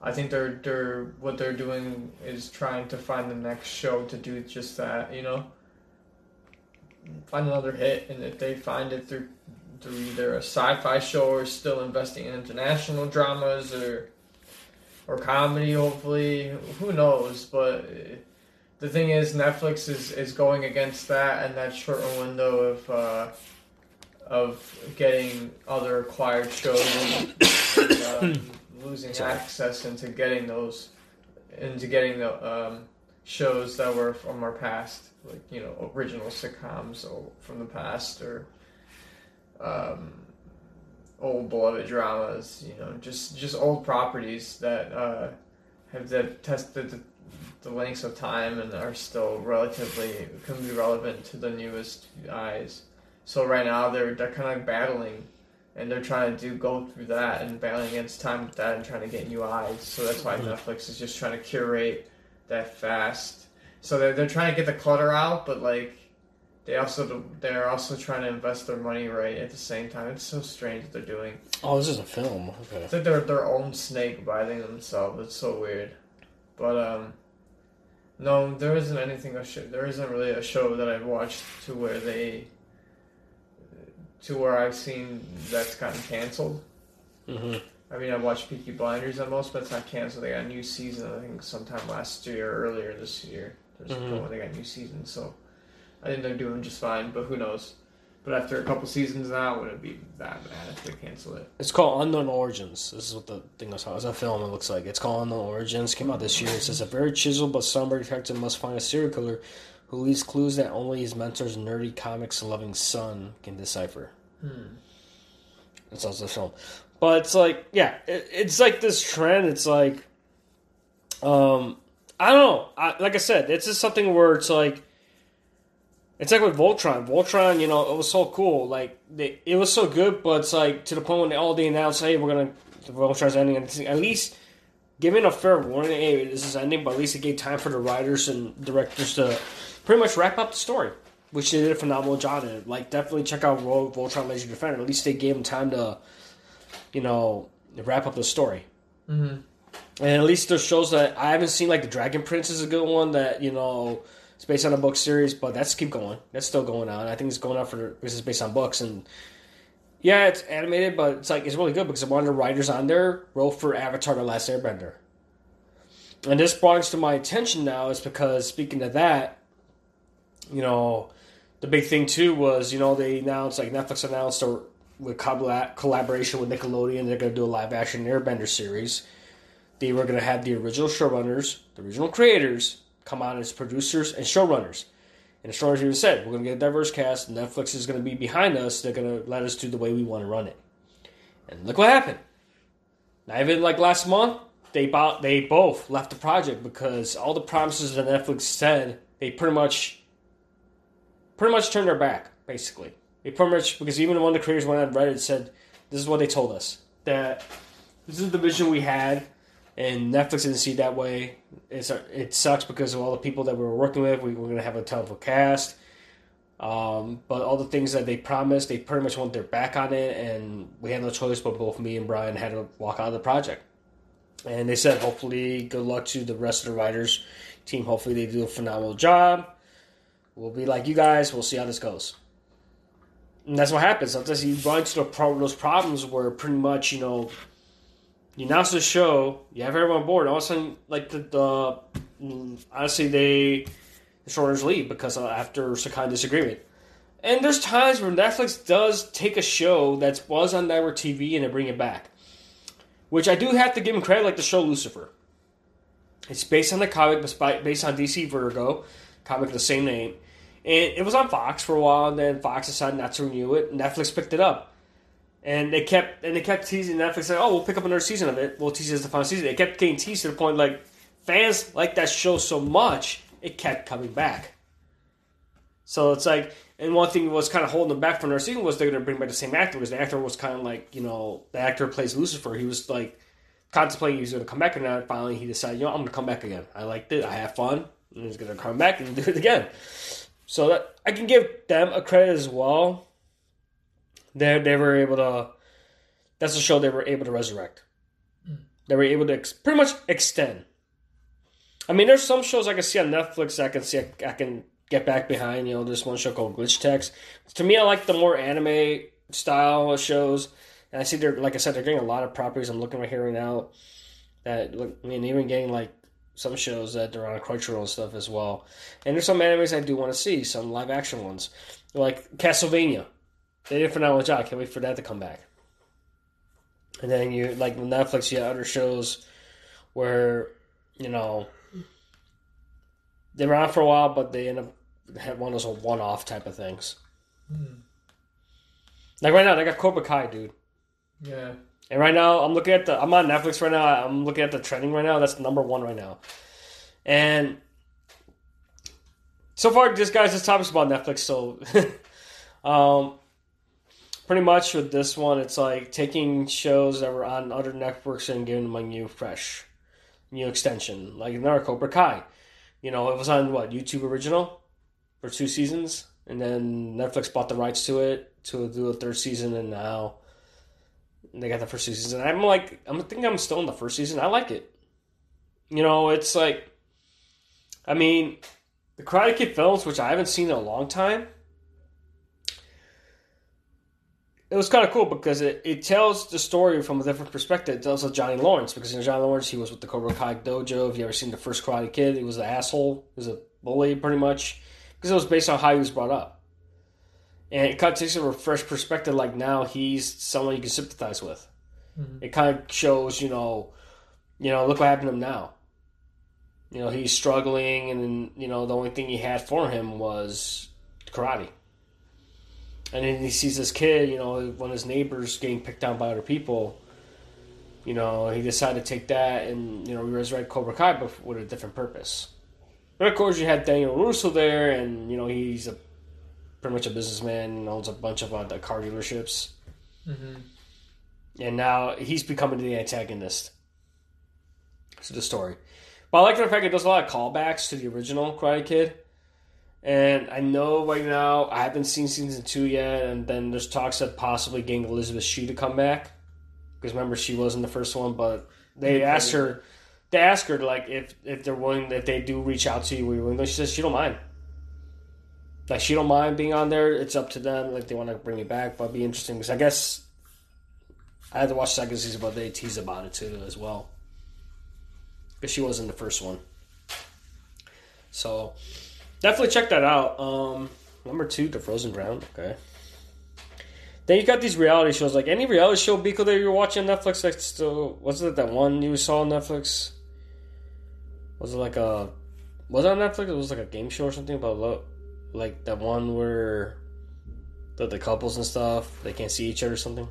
I think they're they're what they're doing is trying to find the next show to do just that. You know, find another hit, and if they find it through through either a sci-fi show or still investing in international dramas or or comedy, hopefully, who knows, but the thing is, Netflix is, is going against that and that short window of uh, of getting other acquired shows and um, losing Sorry. access into getting those into getting the um, shows that were from our past, like you know original sitcoms or from the past or um, old beloved dramas. You know, just just old properties that uh, have that tested the the lengths of time and are still relatively can be relevant to the newest eyes. So right now they're they're kind of like battling, and they're trying to do go through that and battling against time with that and trying to get new eyes. So that's why Netflix is just trying to curate that fast. So they're they're trying to get the clutter out, but like they also they're also trying to invest their money right at the same time. It's so strange what they're doing. Oh, this is a film. Okay. It's like they're their own snake biting themselves. It's so weird. But um, no, there isn't anything. A sh- there isn't really a show that I've watched to where they, to where I've seen that's gotten canceled. hmm I mean, I watched Peaky Blinders at most, but it's not canceled. They got a new season. I think sometime last year or earlier this year. There's Mhm. where they got new seasons, so I think they're doing just fine. But who knows? But after a couple seasons now, it wouldn't be that bad if they cancel it. It's called Unknown Origins. This is what the thing was. It's a film. It looks like it's called Unknown Origins. Came out this year. It says a very chiseled but somber detective must find a serial killer who leaves clues that only his mentor's nerdy comics loving son can decipher. Hmm. That's also a film. But it's like, yeah, it, it's like this trend. It's like, um, I don't know. I, like I said, it's just something where it's like, it's like with Voltron. Voltron, you know, it was so cool. Like, they, it was so good, but it's like to the point when they all they announced, hey, we're gonna the Voltron's ending, and at least giving a fair warning, hey, this is ending. But at least it gave time for the writers and directors to pretty much wrap up the story, which they did a phenomenal job in. Like, definitely check out Ro- Voltron: Laser Defender. At least they gave them time to, you know, wrap up the story. Mm-hmm. And at least there's shows that I haven't seen, like the Dragon Prince is a good one that you know it's based on a book series, but that's keep going. That's still going on. I think it's going on for because it's based on books and yeah, it's animated, but it's like it's really good because one of the writers on there wrote for Avatar: The Last Airbender. And this us to my attention now is because speaking of that, you know, the big thing too was you know they announced like Netflix announced a with collab- collaboration with Nickelodeon they're going to do a live action Airbender series. They were going to have the original showrunners, the original creators, come on as producers and showrunners. And the showrunners even said, we're going to get a diverse cast. Netflix is going to be behind us. They're going to let us do the way we want to run it. And look what happened. Not even like last month, they bought, they both left the project because all the promises that Netflix said, they pretty much, pretty much turned their back. Basically, they pretty much because even one of the creators went on Reddit said, "This is what they told us that this is the vision we had." And Netflix didn't see that way. It's it sucks because of all the people that we were working with. We were going to have a a cast, um, but all the things that they promised, they pretty much want their back on it, and we had no choice. But both me and Bryan had to walk out of the project. And they said, hopefully, good luck to the rest of the writers team. Hopefully, they do a phenomenal job. We'll be like you guys. We'll see how this goes. And that's what happens. Sometimes you run into those problems where pretty much you know you announce the show, you have everyone on board. All of a sudden, like the, the mm, honestly, they the showrunners leave because after some kind of disagreement. And there's times where Netflix does take a show that was on network TV and they bring it back, which I do have to give them credit, like the show Lucifer. It's based on the comic, based on DC Vertigo comic of the same name, and it was on Fox for a while. And then Fox decided not to renew it. Netflix picked it up. And they kept and they kept teasing Netflix like, oh, we'll pick up another season of it. We'll tease it as the final season. They kept getting teased to the point like fans like that show so much it kept coming back. So it's like, and one thing was kind of holding them back from their season was they're going to bring back the same actor because the actor was kind of like you know the actor plays Lucifer. He was like contemplating he was going to come back or not. Finally, he decided, you know, I'm going to come back again. I liked it. I had fun. And he's going to come back and do it again. So that I can give them a credit as well. They they were able to. That's a show they were able to resurrect. Hmm. They were able to ex- pretty much extend. I mean, there's some shows I can see on Netflix. I can see I, I can get back behind. You know, there's one show called Glitch Techs. To me, I like the more anime style shows. And I see they're like I said, they're getting a lot of properties. I'm looking right here right now. That look, I mean, even getting like some shows that they're on Crunchyroll and stuff as well. And there's some animes I do want to see, some live action ones, like Castlevania. They did a phenomenal job. I can't wait for that to come back. And then you like Netflix, you have other shows where you know they were on for a while, but they end up had one of those one-off type of things. Like right now, they got Cobra Kai, dude. Yeah. And right now, I'm looking at the. I'm on Netflix right now. I'm looking at the trending right now. That's number one right now. And so far, this guys, this topic's about Netflix. So, um, pretty much with this one, it's like taking shows that were on other networks and giving them a new, fresh, new extension. Like another Cobra Kai. You know, it was on what YouTube original for two seasons, and then Netflix bought the rights to it to do a third season, and now they got the first season. And I'm like, I'm thinking I'm still in the first season. I like it. You know, it's like, I mean, the Karate Kid films, which I haven't seen in a long time. It was kind of cool because it, it tells the story from a different perspective. It tells of Johnny Lawrence because you know Johnny Lawrence he was with the Cobra Kai dojo. If you ever seen the first Karate Kid, he was an asshole. He was a bully pretty much because it was based on how he was brought up. And it kind of takes a fresh perspective. Like now he's someone you can sympathize with. Mm-hmm. It kind of shows you know, you know, look what happened to him now. You know he's struggling, and then you know the only thing he had for him was karate. And then he sees this kid, you know, one of his neighbors getting picked on by other people. You know, he decided to take that and you know resurrect Cobra Kai, but with a different purpose. But of course, you had Daniel Russo there, and you know he's a pretty much a businessman owns a bunch of uh, the car dealerships. Mm-hmm. And now he's becoming the antagonist to the story. But I like the fact it does a lot of callbacks to the original Karate Kid. And I know right now I haven't seen season two yet, and then there's talks of possibly getting Elizabeth Shue to come back because remember she was in the first one, but they mm-hmm. asked her, they asked her like if if they're willing, if they do reach out to you, we willing. She says she don't mind. Like she don't mind being on there. It's up to them. Like they want to bring me back, but it'd be interesting because I guess I had to watch second season, but they tease about it too as well because she was in the first one. So definitely check that out. Um, number two, The Frozen Ground. Okay. Then you got these reality shows. Like any reality show, Biko, that you're watching on Netflix. Like still, was it that one you saw on Netflix? Was it like a? Was it on Netflix? It was like a game show or something about lo- like that one where the the couples and stuff they can't see each other or something.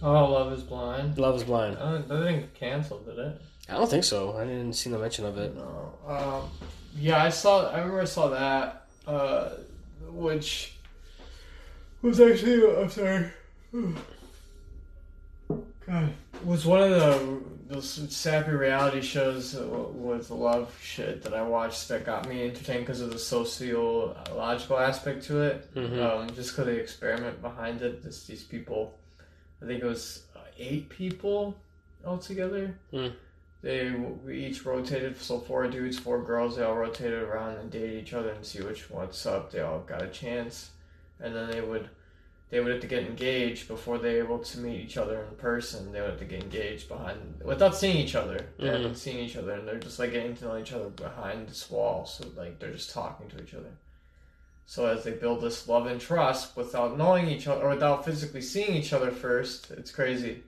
Oh, Love is Blind. Love is Blind. Uh, that didn't get canceled, did it? I don't think so. I didn't see no mention of it. No. Um, yeah, I saw. I remember I saw that, uh, which was actually. I'm sorry. God, was one of the those sappy reality shows with the love shit that I watched that got me entertained because of the sociological aspect to it. Mhm. Um, just because the experiment behind it. Just these people. I think it was eight people altogether. Hmm. They we each rotated, so four dudes, four girls. They all rotated around and dated each other and see which what's up. They all got a chance, and then they would they would have to get engaged before they were able to meet each other in person. They would have to get engaged behind without seeing each other. They Mhm. haven't seen each other, and they're just like getting to know each other behind this wall. So like they're just talking to each other. So as they build this love and trust without knowing each other or without physically seeing each other first, it's crazy.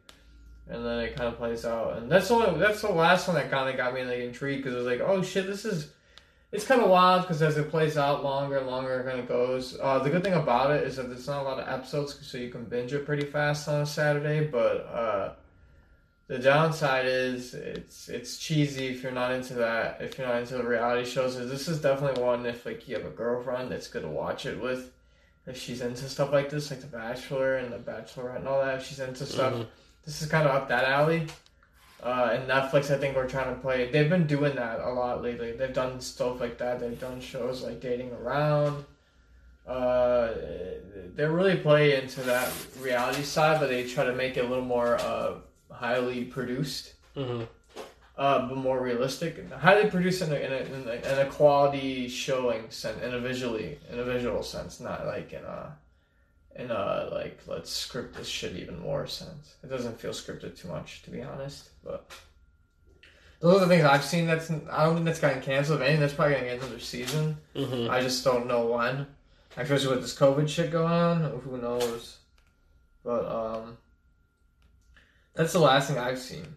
And then it kind of plays out, and that's the that's the last one that kind of got me like intrigued because it was like, oh shit, this is it's kind of wild because as it plays out longer and longer, it kind of goes. Uh, the good thing about it is that there's not a lot of episodes, so you can binge it pretty fast on a Saturday. But uh, the downside is it's it's cheesy if you're not into that. If you're not into the reality shows, this is definitely one if like you have a girlfriend that's good to watch it with. If she's into stuff like this, like The Bachelor and The Bachelorette and all that, if she's into stuff, Mhm. This is kind of up that alley. Uh, and Netflix, I think, we're trying to play. They've been doing that a lot lately. They've done stuff like that. They've done shows like Dating Around. Uh, they really play into that reality side, but they try to make it a little more uh, highly produced, Mm-hmm. uh, but more realistic. Highly produced in a, in a, in a, in a quality showing sense, in a visually, in a visual sense, not like in a in a like let's script this shit even more sense. It doesn't feel scripted too much, to be honest. But those are the things I've seen. That's I don't think that's gotten canceled. If anything, that's probably gonna get another season. Mm-hmm. I just don't know when. Especially with this COVID shit going on, who knows? But um, that's the last thing I've seen.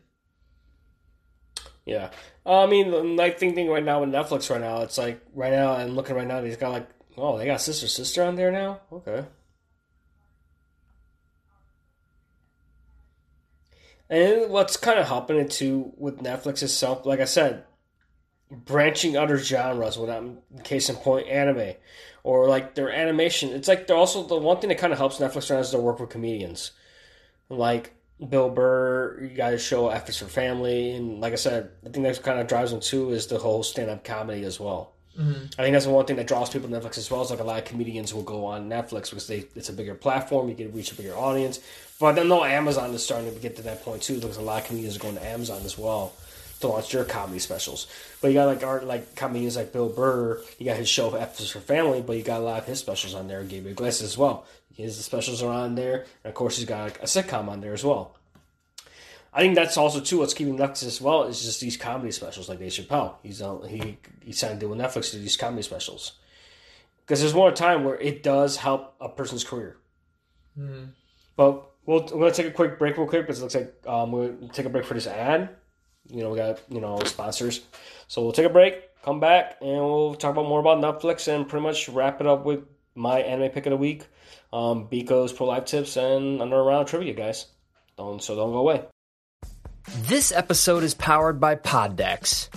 Yeah. Uh, I mean, like thinking right now with Netflix right now, it's like right now I'm looking right now. They've got like, oh, they got Sister Sister on there now. Okay. And what's kind of happening too with Netflix itself, like I said, branching other genres. When I'm case in point, anime or like their animation. It's like they're also the one thing that kind of helps Netflix now is their work with comedians, like Bill Burr. You got to show F for Family, and like I said, I think that kind of drives them too is the whole stand up comedy as well. Mm-hmm. I think that's the one thing that draws people to Netflix as well. Is like a lot of comedians will go on Netflix because they it's a bigger platform. You can reach a bigger audience. But I know Amazon is starting to get to that point too because a lot of comedians are going to Amazon as well to launch their comedy specials. But you got like art like comedians like Bill Burr. You got his show is for Family, but you got a lot of his specials on there. Gabriel Iglesias as well. His specials are on there, and of course he's got like, a sitcom on there as well. I think that's also too what's keeping Netflix as well is just these comedy specials like Dave Chappelle. He's on he he signed with Netflix to do these comedy specials because there's more time where it does help a person's career. Mm-hmm. But we'll we're gonna take a quick break real quick because it looks like um, we'll take a break for this ad. You know we got you know sponsors, so we'll take a break, come back, and we'll talk about more about Netflix and pretty much wrap it up with my anime pick of the week, um, Biko's pro life tips, and another round of trivia, guys. Don't so don't go away. This episode is powered by PodDecks.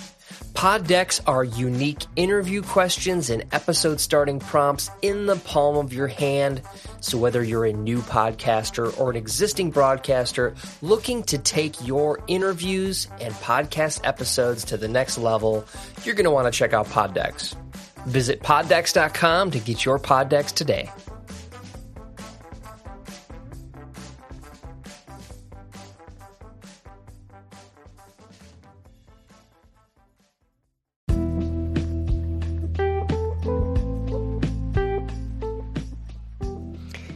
PodDecks are unique interview questions and episode starting prompts in the palm of your hand. So, whether you're a new podcaster or an existing broadcaster looking to take your interviews and podcast episodes to the next level, you're going to want to check out PodDecks. Visit poddecks.com to get your PodDecks today.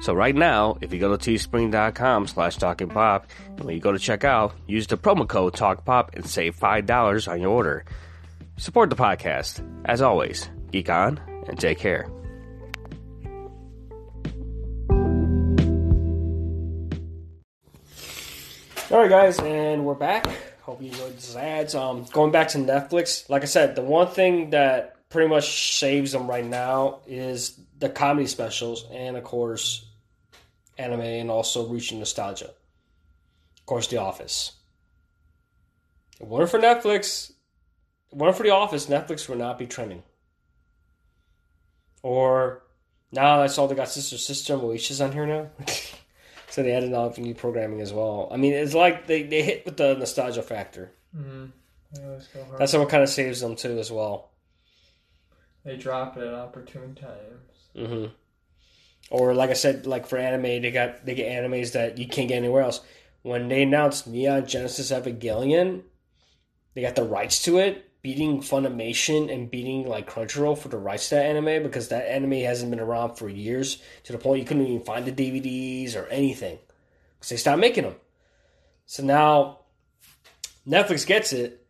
So right now, if you go to teespring.com slash talking pop, and when you go to checkout, use the promo code TalkPop and save $5 on your order. Support the podcast. As always, geek on and take care. All right, guys, and we're back. Hope you enjoyed these ads. Um, going back to Netflix, like I said, the one thing that pretty much saves them right now is the comedy specials, and of course, anime, and also reaching nostalgia. Of course, The Office. If it weren't for Netflix, if it weren't for The Office, Netflix would not be trending. Or now I saw they got Sister Sister Moesha's on here now. So they added all the new programming as well. I mean, it's like they, they hit with the nostalgia factor. Mm-hmm. Go. That's what kind of saves them too as well. They drop it at opportune times. hmm Or like I said, like for anime, they got they get animes that you can't get anywhere else. When they announced Neon Genesis Evangelion, they got the rights to it, beating Funimation and beating like Crunchyroll for the rights to that anime because that anime hasn't been around for years to the point you couldn't even find the DVDs or anything because they stopped making them. So now Netflix gets it,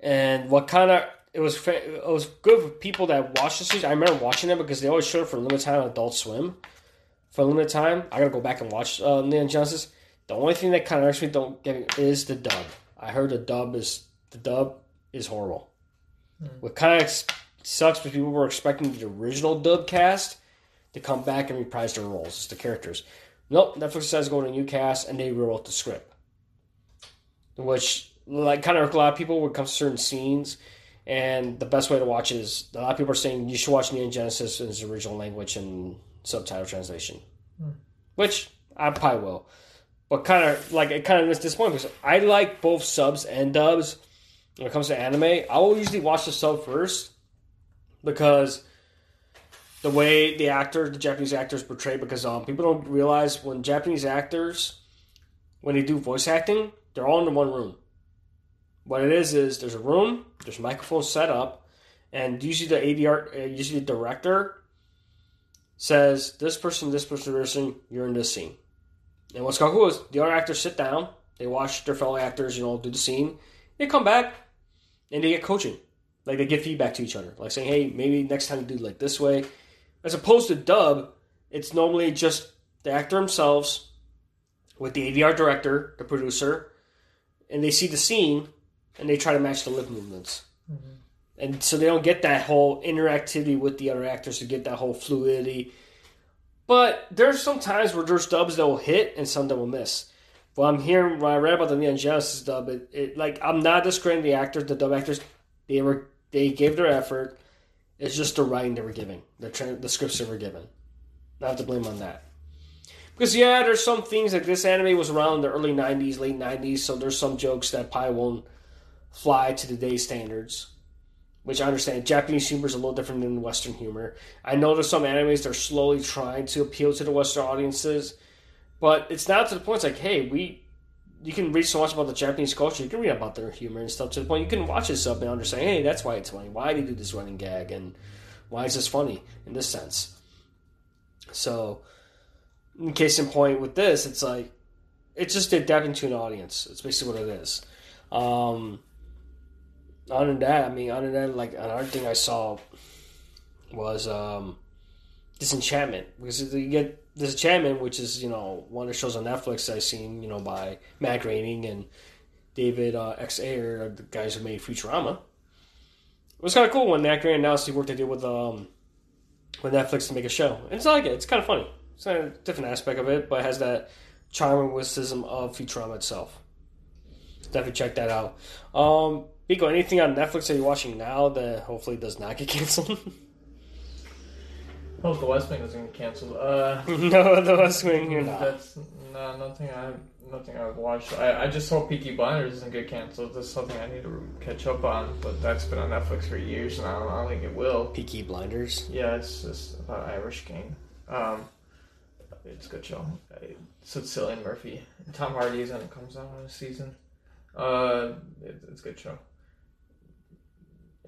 and what kind of it was it was good for people that watched the series. I remember watching it because they always showed it for a limited time on Adult Swim. For a limited time, I gotta go back and watch uh, Neon Genesis. The only thing that kind of hurts me don't get is the dub. I heard the dub is the dub is horrible. What kind of sucks because people were expecting the original dub cast to come back and reprise their roles as the characters. Nope, Netflix decides to go to a new cast and they rewrote the script. Which, like, kind of a lot of people when it comes to certain scenes, and the best way to watch it is a lot of people are saying you should watch Neon Genesis in its original language and subtitle translation. Which I probably will. But kind of, like, it kind of is disappointing because I like both subs and dubs when it comes to anime. I will usually watch the sub first because the way the actor, the Japanese actors portray, because um, people don't realize when Japanese actors, when they do voice acting, they're all in one room. What it is is there's a room, there's microphones set up, and usually the ADR, uh, usually the director says this person, this person, this person, you're in this scene. And what's cool is the other actors sit down, they watch their fellow actors, you know, do the scene, they come back, and they get coaching. Like they give feedback to each other, like saying, "Hey, maybe next time you do it like this way." As opposed to dub, it's normally just the actor themselves with the ADR director, the producer, and they see the scene and they try to match the lip movements. Mm-hmm. And so they don't get that whole interactivity with the other actors to get that whole fluidity. But there's some times where there's dubs that will hit and some that will miss. Well, I'm hearing when I read about the Neon Genesis dub, it, it like I'm not discrediting the actors, the dub actors. They were they gave their effort. It's just the writing they were giving, the tra- the scripts they were given. I have to blame on that. Because yeah, there's some things like this anime was around in the early '90s, late '90s, so there's some jokes that probably won't fly to today's standards. Which I understand. Japanese humor is a little different than Western humor. I there's some animes that are slowly trying to appeal to the Western audiences, but it's now to the point. It's like, hey, we you can read so much about the Japanese culture. You can read about their humor and stuff to the point you can watch this up and understand. Hey, that's why it's funny. Why do he do this running gag and why is this funny in this sense? So, in case in point with this, it's like it's just adapting to an audience. It's basically what it is. Um, other than that, I mean, other than like another thing I saw was um, Disenchantment because you get Disenchantment, which is you know one of the shows on Netflix I've seen, you know, by Matt Groening and David uh, X. Ayer, the guys who made Futurama. It was kind of cool when Matt Groening announced he worked to do with um, with Netflix to make a show. And it's like it; it's kind of funny. It's a different aspect of it, but it has that charm and witticism of Futurama itself. Definitely check that out. Um, Biko, anything on Netflix that you're watching now that hopefully does not get canceled? Hope the West Wing doesn't get canceled. Uh, no, the West Wing, you're not. That's no, nothing. I nothing I've watched. I, I just hope Peaky Blinders doesn't get canceled. That's something I need to catch up on. But that's been on Netflix for years and I don't think it will. Peaky Blinders. Yeah, it's just about Irish gang. Um, it's a good show. It's with Cillian Murphy. Tom Hardy's and it comes out in a season. Uh, it, it's a good show.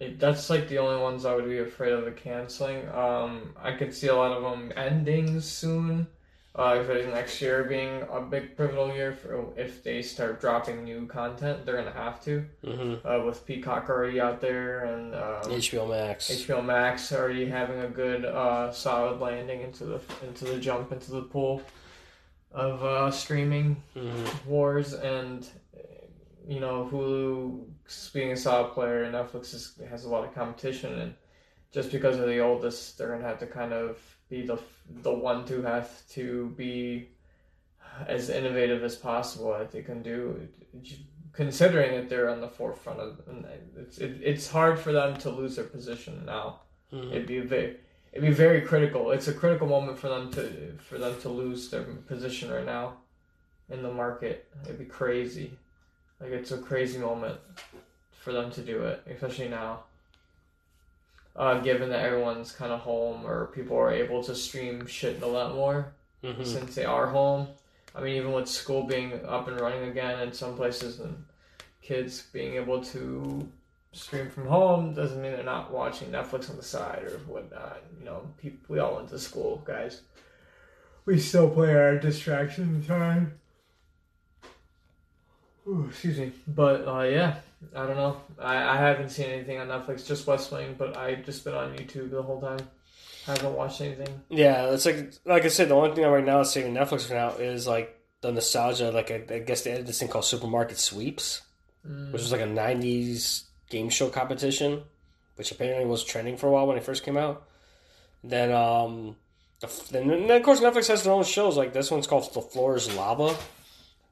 It, that's like the only ones I would be afraid of the canceling. Um, I could see a lot of them ending soon. Uh, if it's next year being a big pivotal year for if they start dropping new content, they're gonna have to. Mm-hmm. Uh, with Peacock already out there and um, HBO Max. HBO Max already having a good uh, solid landing into the into the jump into the pool of uh, streaming Mm-hmm. wars and you know Hulu being a solid player and Netflix is, has a lot of competition and just because of the oldest they're gonna have to kind of be the the one to have to be as innovative as possible that they can do considering that they're on the forefront of and it's it, it's hard for them to lose their position now. Mhm. it'd be very it'd be very critical. It's a critical moment for them to for them to lose their position right now in the market. It'd be crazy like it's a crazy moment for them to do it especially now uh, given that everyone's kind of home or people are able to stream shit a lot more Mm-hmm. since they are home. I mean, even with school being up and running again in some places and kids being able to stream from home doesn't mean they're not watching Netflix on the side or whatnot. You know, people, we all went to school, guys. We still play our distraction time. Ooh, excuse me. But uh, yeah, I don't know. I, I haven't seen anything on Netflix, just West Wing, but I've just been on YouTube the whole time. I haven't watched anything. Yeah, it's like like I said, the only thing that right now that's saving Netflix for now is like the nostalgia. Like I, I guess they had this thing called Supermarket Sweeps, Mm. which was like a '90s game show competition which apparently was trending for a while when it first came out. Then, um, then, then of course Netflix has their own shows. Like this one's called The Floor Is Lava.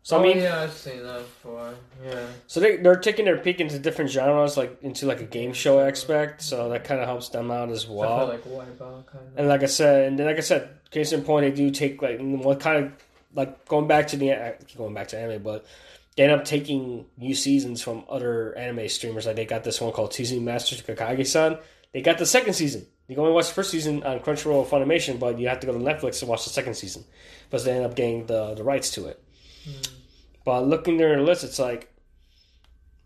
So oh I mean, yeah, I've seen that before. Yeah. so they they're taking their peek into different genres, like into like a game show aspect. So that kind of helps them out as well. like Wipeout kind of. And like I said, and then like I said, case in point, they do take like what kind of like going back to the uh, going back to anime, but they end up taking new seasons from other anime streamers. Like they got this one called Teasing Masters Takagi-san. They got the second season. You can only watch the first season on Crunchyroll or Funimation, but you have to go to Netflix to watch the second season because they end up getting the the rights to it. Hmm. But looking there in the list, it's like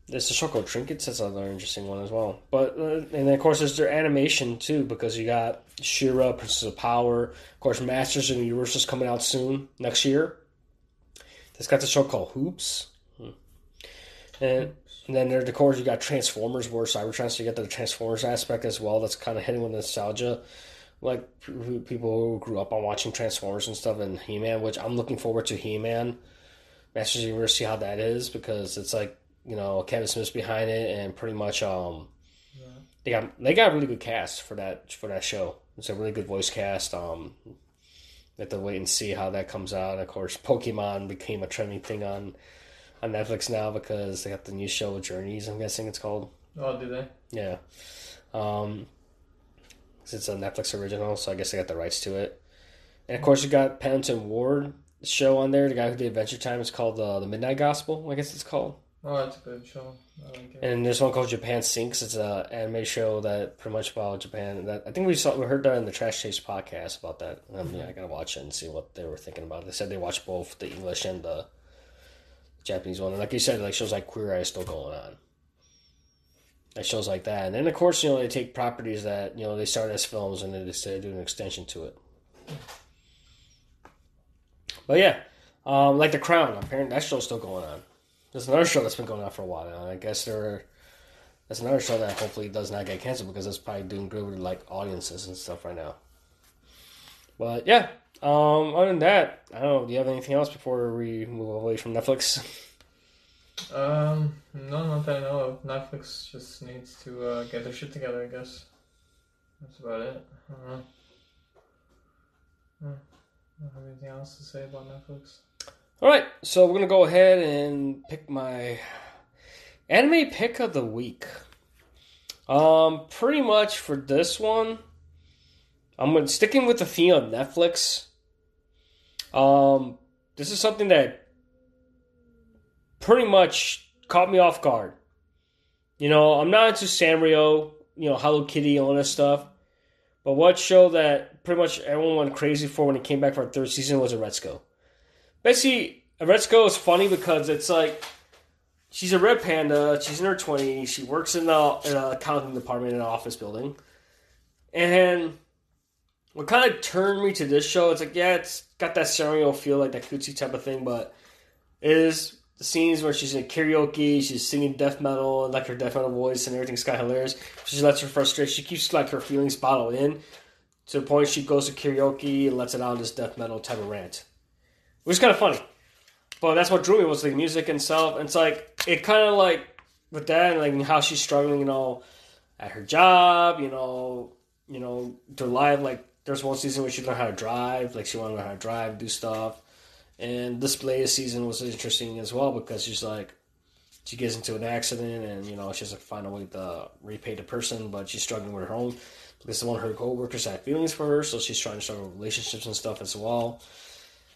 there's the Shoko Trinkets. That's another interesting one as well. But uh, and then of course there's their animation too because you got She-Ra, Princess of Power, of course Masters of the Universe is coming out soon next year. It's got the show called Hoops, Hmm. and, and then there, of course you got Transformers, where Cybertron, so you get the Transformers aspect as well. That's kind of hitting with nostalgia, like people who grew up on watching Transformers and stuff, and He Man, which I'm looking forward to He Man. Masters of the Universe, see how that is because it's like you know Kevin Smith's behind it, and pretty much um they got they got a really good cast for that for that show. It's a really good voice cast. Um, have to wait and see how that comes out. Of course, Pokemon became a trending thing on on Netflix now because they got the new show Journeys. I'm guessing it's called. Oh, do they? Yeah. Um, it's a Netflix original, so I guess they got the rights to it. And of course, you got Pendleton Ward show on there. The guy who did Adventure Time is called uh, the Midnight Gospel. I guess it's called. Oh, that's a good show. I like it. And there's one called Japan Sinks. It's a anime show that pretty much about Japan. That I think we saw we heard that in the Trash Chase podcast about that. Um, yeah, I gotta watch it and see what they were thinking about. They said they watched both the English and the Japanese one. And like you said, like shows like Queer Eye is still going on. Like shows like that, and then of course you know they take properties that you know they start as films and then they decided to do an extension to it. But yeah, um, like The Crown. Apparently that show's still going on. There's another show that's been going on for a while now. I guess there, that's another show that hopefully does not get canceled because it's probably doing good with like audiences and stuff right now. But yeah, um, other than that, I don't know. Do you have anything else before we move away from Netflix? Um, no, not that I know of. Netflix just needs to uh, get their shit together, I guess. That's about it. I don't know. Hmm. Have anything else to say about Netflix. All right, so we're gonna go ahead and pick my anime pick of the week. Um, pretty much for this one, I'm gonna sticking with the theme of Netflix. Um, this is something that pretty much caught me off guard. You know, I'm not into Sanrio, you know, Hello Kitty, all that stuff. But what show that pretty much everyone went crazy for when it came back for a third season was Aggretsuko. Basically, Aggretsuko is funny because it's like she's a red panda. She's in her twenties. She works in the in accounting department in an office building. And what kind of turned me to this show? It's like yeah, it's got that Sanrio feel, like that cutesy type of thing, but it is the scenes where she's in karaoke, she's singing death metal, like her death metal voice, and everything's kind of hilarious. She lets her frustration, she keeps like her feelings bottled in to the point she goes to karaoke and lets it out this death metal type of rant, which is kind of funny. But that's what drew me was the music stuff. And it's like it kind of like with that, and like how she's struggling, you know, at her job, you know, you know, to live. Like there's one season where she learned how to drive, like she wanted to learn how to drive, do stuff. And this Blade season was interesting as well because she's like, she gets into an accident and you know she has to find a way to repay the person, but she's struggling with her own because one of her coworkers had feelings for her, so she's trying to with relationships and stuff as well.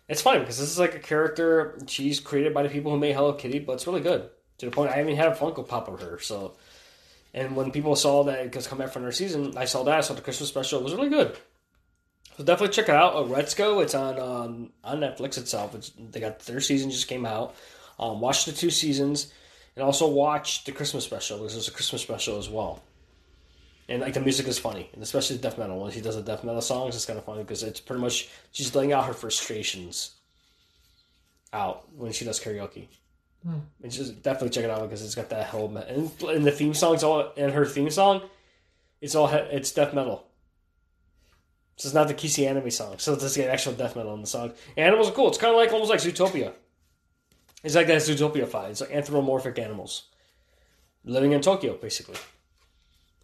It's funny because this is like a character she's created by the people who made Hello Kitty, but it's really good to the point I even had a Funko Pop of her. So, and when people saw that it was come back for another season, I saw that. I saw the Christmas special. It was really good. So definitely check it out. Uh, Retsuko. It's on um, on Netflix itself. It's, they got their season just came out. Um, watch the two seasons, and also watch the Christmas special because there's a Christmas special as well. And like the music is funny, and especially the death metal. When she does the death metal songs, it's kind of funny because it's pretty much she's letting out her frustrations out when she does karaoke. Hmm. And just definitely check it out because it's got that whole me- and, and the theme song's all and her theme song, it's all he- it's death metal. So it's not the Kissy anime song. So it's the actual death metal in the song. And animals are cool. It's kind of like almost like Zootopia. It's like that Zootopia fight. It's like anthropomorphic animals living in Tokyo, basically.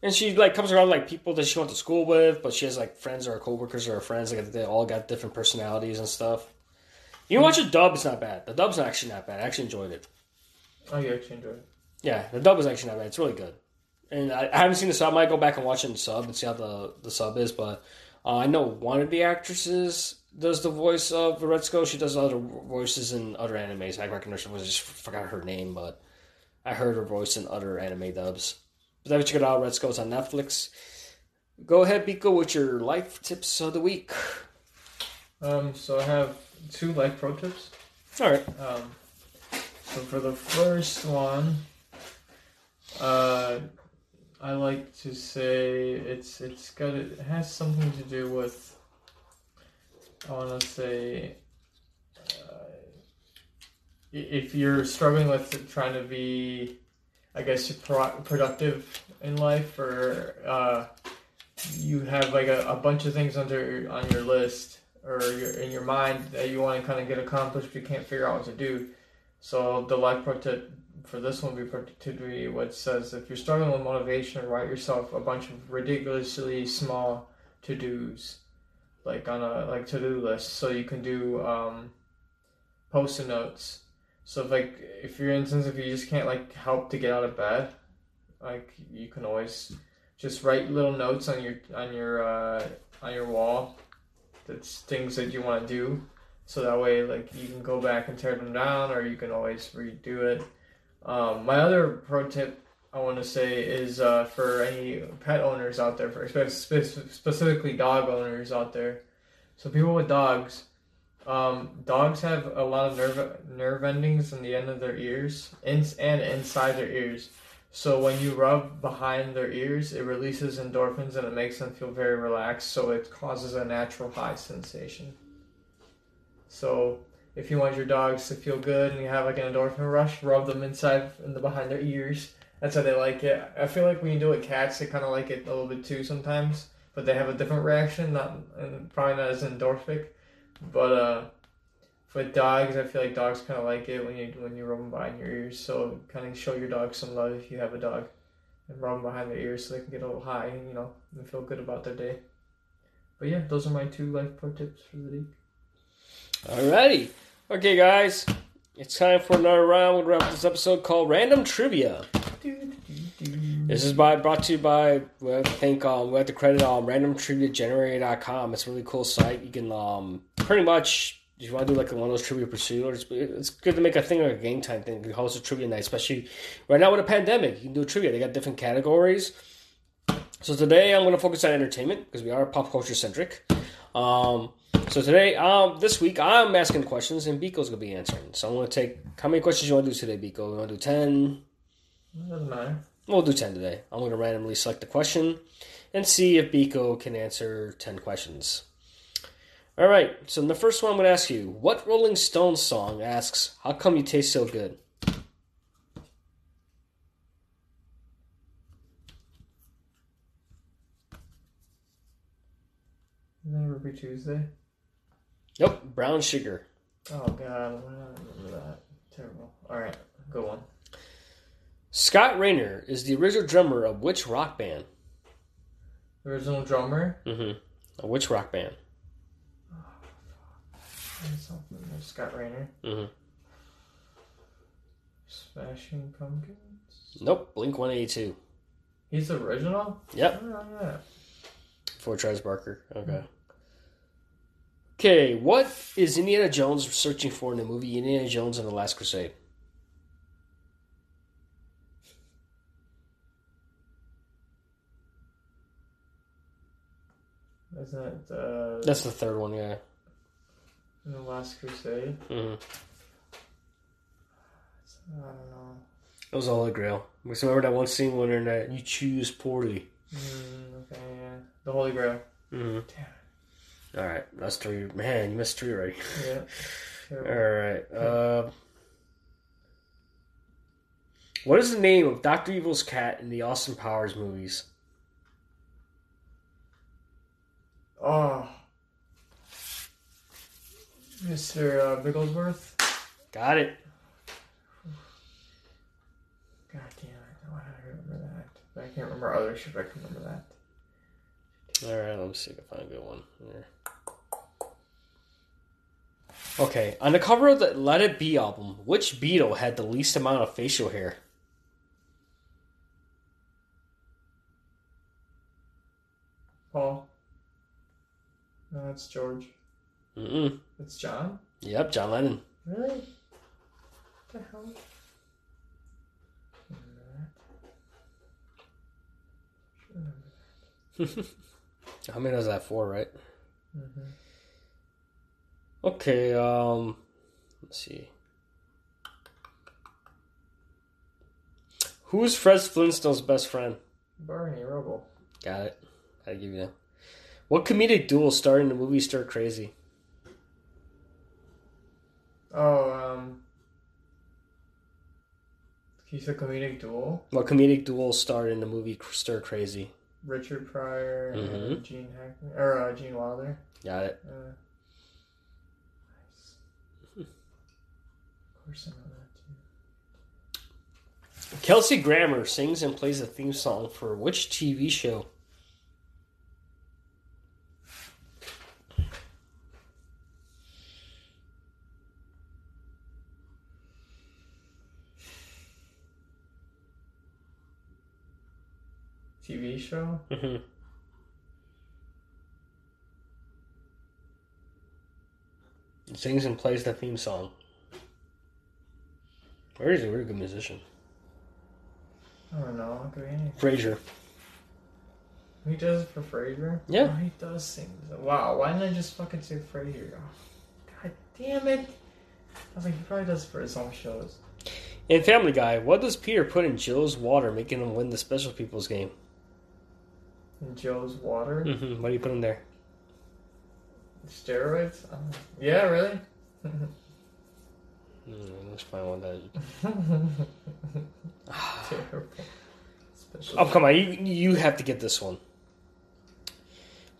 And she like comes around like people that she went to school with, but she has like friends or coworkers or friends. Like they all got different personalities and stuff. You watch a dub, it's not bad. The dub's actually not bad. I actually enjoyed it. Oh, you actually enjoyed it. Yeah, the dub is actually not bad. It's really good. And I, I haven't seen the sub. I might go back and watch it in sub and see how the, the sub is. But uh, I know one of the actresses does the voice of Red She does other voices in other animes. I recognize her. I just forgot her name, but I heard her voice in other anime dubs. Definitely check it out. Red Skull's on Netflix. Go ahead, Biko, with your life tips of the week. Um, so I have two life pro tips. All right. Um, so for the first one, uh, I like to say it's it's got it has something to do with. I want to say, uh, if you're struggling with trying to be, I guess, pro- productive in life, or uh, you have like a, a bunch of things under on your list or your, in your mind that you want to kind of get accomplished, but you can't figure out what to do. So the life pro tip for this one would be particularly what says if you're struggling with motivation, write yourself a bunch of ridiculously small to dos, like on a like to do list, so you can do um, post-it notes. So if like if you're instance if you just can't like help to get out of bed, like you can always just write little notes on your on your uh, on your wall. That's things that you want to do so that way like you can go back and tear them down or you can always redo it um, my other pro tip i want to say is uh, for any pet owners out there for specifically dog owners out there so people with dogs um, dogs have a lot of nerve nerve endings in the end of their ears and inside their ears so when you rub behind their ears it releases endorphins and it makes them feel very relaxed so it causes a natural high sensation so if you want your dogs to feel good and you have like an endorphin rush, rub them inside in the behind their ears. That's how they like it. I feel like when you do it cats, they kind of like it a little bit too sometimes, but they have a different reaction, not and probably not as endorphic. But uh, for dogs, I feel like dogs kind of like it when you when you rub them behind your ears. So kind of show your dog some love if you have a dog, and rub them behind their ears so they can get a little high and you know and feel good about their day. But yeah, those are my two life pro tips for the week. Alrighty. Okay, guys. It's time for another round. We'll wrap this episode called Random Trivia. This is by brought to you by we have to thank um we have to credit um randomtriviagenerator.com. It's a really cool site. You can um pretty much if you want to do like one of those trivia pursuits, it's good to make a thing like a game time thing. You host a trivia night, especially right now with a pandemic. You can do trivia. They got different categories. So today I'm going to focus on entertainment because we are pop culture centric. Um, so today, um, this week, I'm asking questions and Biko's gonna be answering. So I'm gonna take how many questions you want to do today, Biko? You want to do ten? Doesn't matter. We'll do ten today. I'm gonna randomly select a question and see if Biko can answer ten questions. All right. So in the first one, I'm gonna ask you, what Rolling Stones song asks, "How come you taste so good"? Never be Tuesday. Nope, brown sugar. Oh god, why not remember that? Terrible. Alright, go on. Scott Raynor is the original drummer of which rock band? Original drummer? Mm-hmm. A which rock band? Something. Scott Raynor. Mm-hmm. Smashing Pumpkins? Nope, Blink 182. He's the original? Yep. Oh, yeah. For Travis Barker. Okay. Okay, what is Indiana Jones searching for in the movie Indiana Jones and the Last Crusade? Isn't that uh, That's the third one, yeah. the Last Crusade? Mm-hmm. I don't know. That was the Holy Grail. Because remember that one scene when in that you choose poorly. Mm, okay, yeah. The Holy Grail. Mm-hmm. Damn All right, that's three. Man, you missed three already. Yeah. All right. Uh, what is the name of Doctor Evil's cat in the Austin Powers movies? Oh. Mr. Uh, Bigglesworth? Got it. God damn it. Why did I remember that? I can't remember other shit. I can remember that. All right, let me see if I can find a good one. Here. Okay, on the cover of the Let It Be album, which Beatle had the least amount of facial hair? Paul. No, it's George. Mm-mm. It's John. Yep, John Lennon. Really? What the hell? How many was that for, right? Mm-hmm. Okay, um, let's see. Who's Fred Flintstone's best friend? Barney Rubble. Got it. Gotta give you that. What comedic duel starred in the movie Stir Crazy? Oh, um. He's a comedic duel. What comedic duel starred in the movie Stir Crazy? Richard Pryor and Mhm. Gene Hackman or uh, Gene Wilder. Got it. Uh, nice. of course, I know that too. Kelsey Grammer sings and plays the theme song for which TV show? TV show. Mhm. Sings and plays the theme song. Where is he? We're a good musician. I don't know. It could be anything. Frasier. He does it for Frasier. Yeah. Oh, he does sing. Wow. Why didn't I just fucking say Frasier? Oh, God damn it! I was like, he probably does it for his own shows. In Family Guy, what does Peter put in Jill's water, making him win the Special People's game? Joe's water. hmm What do you put in there? Steroids? Yeah, really? Mm, let's find one that. Terrible. Special. Oh come on, you you have to get this one.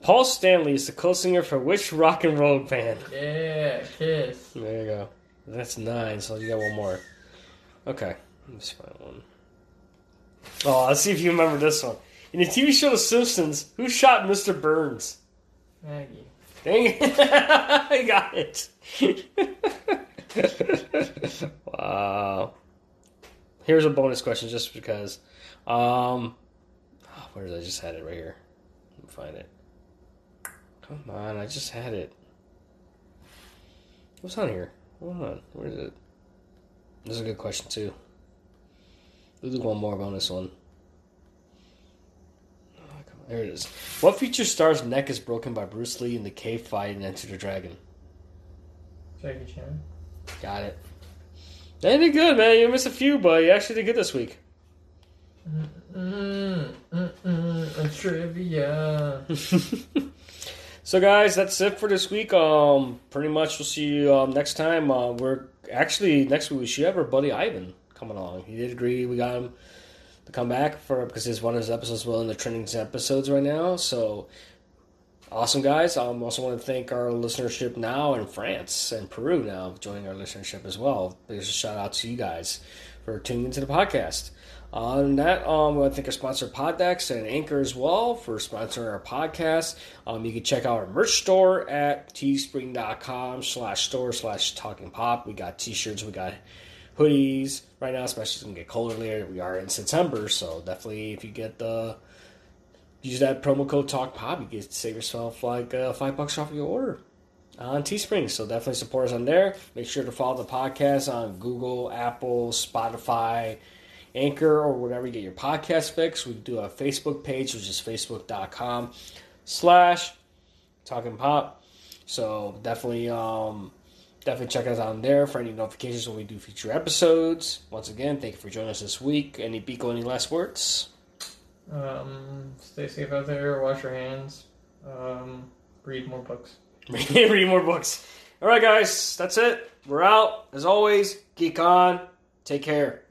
Paul Stanley is the co-singer for which rock and roll band? Yeah, Kiss. There you go. That's nine, so you got one more. Okay, let's find one. Oh, let's see if you remember this one. In the TV show The Simpsons, who shot Mr. Burns? Maggie. Dang it! I got it. wow. Here's a bonus question, just because. Um, oh, where did I just had it right here? Let me find it. Come on, I just had it. What's on here? Hold on, where is it? This is a good question too. We'll do one more bonus one. There it is. What feature star's neck is broken by Bruce Lee in the cave fight in Enter the Dragon? Jackie Chan. Got it. They did good, man. You missed a few, but you actually did good this week. Mm, mm, mm, a trivia. So, guys, that's it for this week. Um, pretty much, we'll see you um, next time. Uh, we're actually next week we should have our buddy Ivan coming along. He did agree. We got him come back for because he's one of his episodes well in the trending episodes right now. So, awesome, guys. I um, also want to thank our listenership now in France and Peru now joining our listenership as well. There's a shout out to you guys for tuning into the podcast. On that, um, I want to thank our sponsor PodDecks and Anchor as well for sponsoring our podcast. Um, you can check out our merch store at teespring.com slash store slash talking pop. We got t-shirts, we got hoodies. Right now, especially it's to get colder later. We are in September, so definitely if you get the use that promo code talk pop, you can save yourself like uh, five bucks off your order on Teespring. So definitely support us on there. Make sure to follow the podcast on Google, Apple, Spotify, Anchor, or whatever you get your podcast fix. We do a Facebook page, which is facebook.com slash talking pop. So definitely um definitely check us out on there for any notifications when we do future episodes. Once again, thank you for joining us this week. Any Biko, any last words? Um, stay safe out there. Wash your hands. Um, read more books. Read more books. All right, guys, that's it. We're out. As always, geek on. Take care.